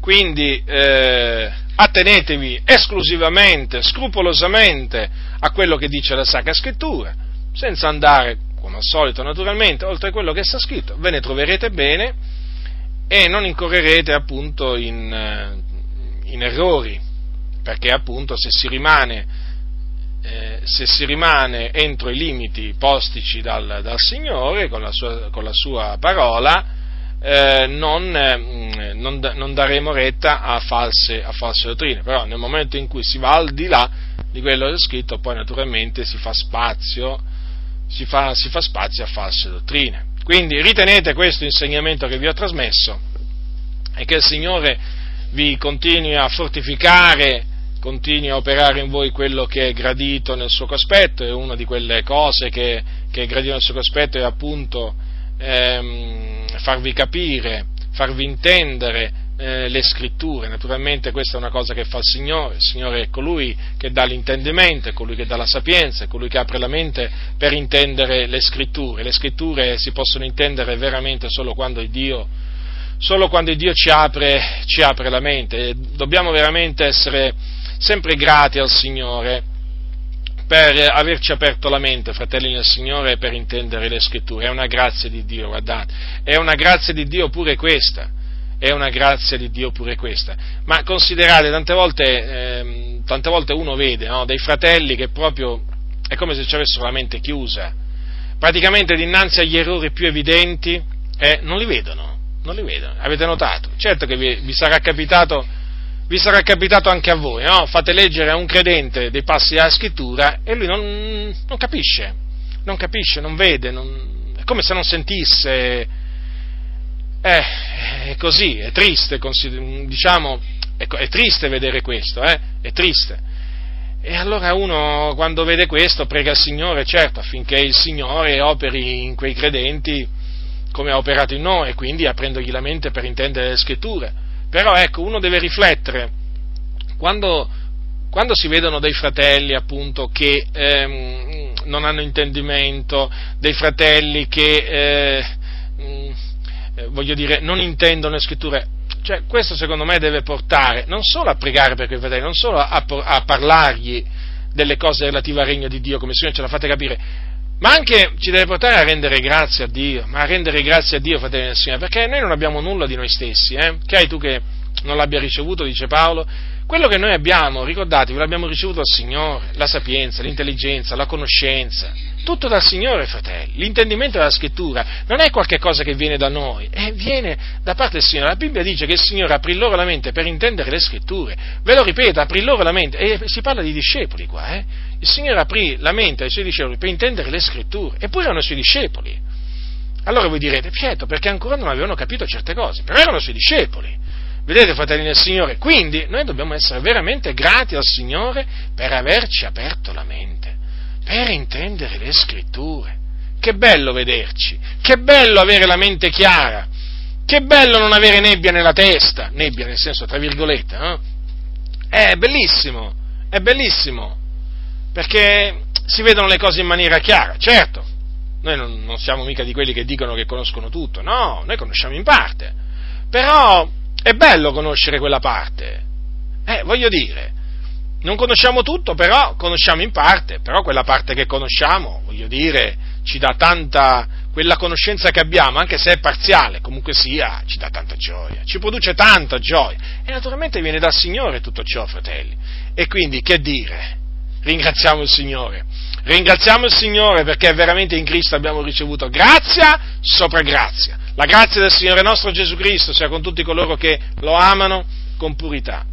Quindi eh, attenetevi esclusivamente, scrupolosamente a quello che dice la Sacra Scrittura, senza andare, come al solito naturalmente, oltre quello che sta scritto, ve ne troverete bene e non incorrerete appunto in, eh, in errori, perché appunto se si rimane eh, se si rimane entro i limiti postici dal, dal Signore con la sua, con la sua parola, eh, non, eh, non, non, daremo retta a false, a false, dottrine, però nel momento in cui si va al di là di quello che è scritto, poi naturalmente si fa spazio, si fa, si fa spazio a false dottrine. Quindi ritenete questo insegnamento che vi ho trasmesso e che il Signore vi continui a fortificare continui a operare in voi quello che è gradito nel suo cospetto, e una di quelle cose che, che è gradito nel suo cospetto è appunto ehm, farvi capire, farvi intendere eh, le scritture. Naturalmente questa è una cosa che fa il Signore, il Signore è colui che dà l'intendimento, è colui che dà la sapienza, è colui che apre la mente per intendere le scritture. Le scritture si possono intendere veramente solo quando Dio solo quando Dio ci apre, ci apre la mente. Dobbiamo veramente essere sempre grati al Signore per averci aperto la mente, fratelli del Signore, per intendere le scritture. È una grazia di Dio, guardate, è una grazia di Dio pure questa, è una grazia di Dio pure questa. Ma considerate, tante volte, eh, tante volte uno vede no, dei fratelli che proprio è come se ci avessero la mente chiusa, praticamente dinanzi agli errori più evidenti eh, non li vedono, non li vedono, avete notato? Certo che vi, vi sarà capitato vi sarà capitato anche a voi, no? Fate leggere a un credente dei passi della scrittura e lui non, non capisce, non capisce, non vede, non, è come se non sentisse. Eh, è così, è triste, diciamo, è, è triste vedere questo, eh? È triste. E allora uno quando vede questo prega il Signore, certo, affinché il Signore operi in quei credenti come ha operato in noi, e quindi aprendogli la mente per intendere le scritture però ecco, uno deve riflettere, quando, quando si vedono dei fratelli appunto che ehm, non hanno intendimento, dei fratelli che, eh, eh, voglio dire, non intendono le scritture, cioè questo secondo me deve portare non solo a pregare per quei fratelli, non solo a, a parlargli delle cose relative al regno di Dio, come il Signore ce la fate capire, ma anche ci deve portare a rendere grazie a Dio, ma a rendere grazie a Dio, fratelli del Signore, perché noi non abbiamo nulla di noi stessi, eh? Che hai tu che non l'abbia ricevuto, dice Paolo, quello che noi abbiamo, ricordatevi, l'abbiamo ricevuto dal Signore, la sapienza, l'intelligenza, la conoscenza, tutto dal Signore, fratelli. L'intendimento della scrittura non è qualcosa che viene da noi, eh, viene da parte del Signore. La Bibbia dice che il Signore aprì loro la mente per intendere le scritture. Ve lo ripeto, aprì loro la mente, e si parla di discepoli qua, eh. Il Signore aprì la mente ai suoi discepoli per intendere le scritture, eppure erano i suoi discepoli. Allora voi direte, Pietro, perché ancora non avevano capito certe cose, però erano i suoi discepoli. Vedete, fratelli del Signore? Quindi noi dobbiamo essere veramente grati al Signore per averci aperto la mente, per intendere le scritture. Che bello vederci, che bello avere la mente chiara, che bello non avere nebbia nella testa, nebbia nel senso tra virgolette, no? È bellissimo, è bellissimo, perché si vedono le cose in maniera chiara, certo, noi non, siamo mica di quelli che dicono che conoscono tutto, no, noi conosciamo in parte, però è bello conoscere quella parte. Eh, voglio dire, non conosciamo tutto, però conosciamo in parte, però quella parte che conosciamo, voglio dire, ci dà tanta, quella conoscenza che abbiamo, anche se è parziale, comunque sia, ci dà tanta gioia, ci produce tanta gioia. E naturalmente viene dal Signore tutto ciò, fratelli. E quindi, che dire? Ringraziamo il Signore. Ringraziamo il Signore perché veramente in Cristo abbiamo ricevuto grazia sopra grazia. La grazia del Signore nostro Gesù Cristo sia con tutti coloro che lo amano con purità.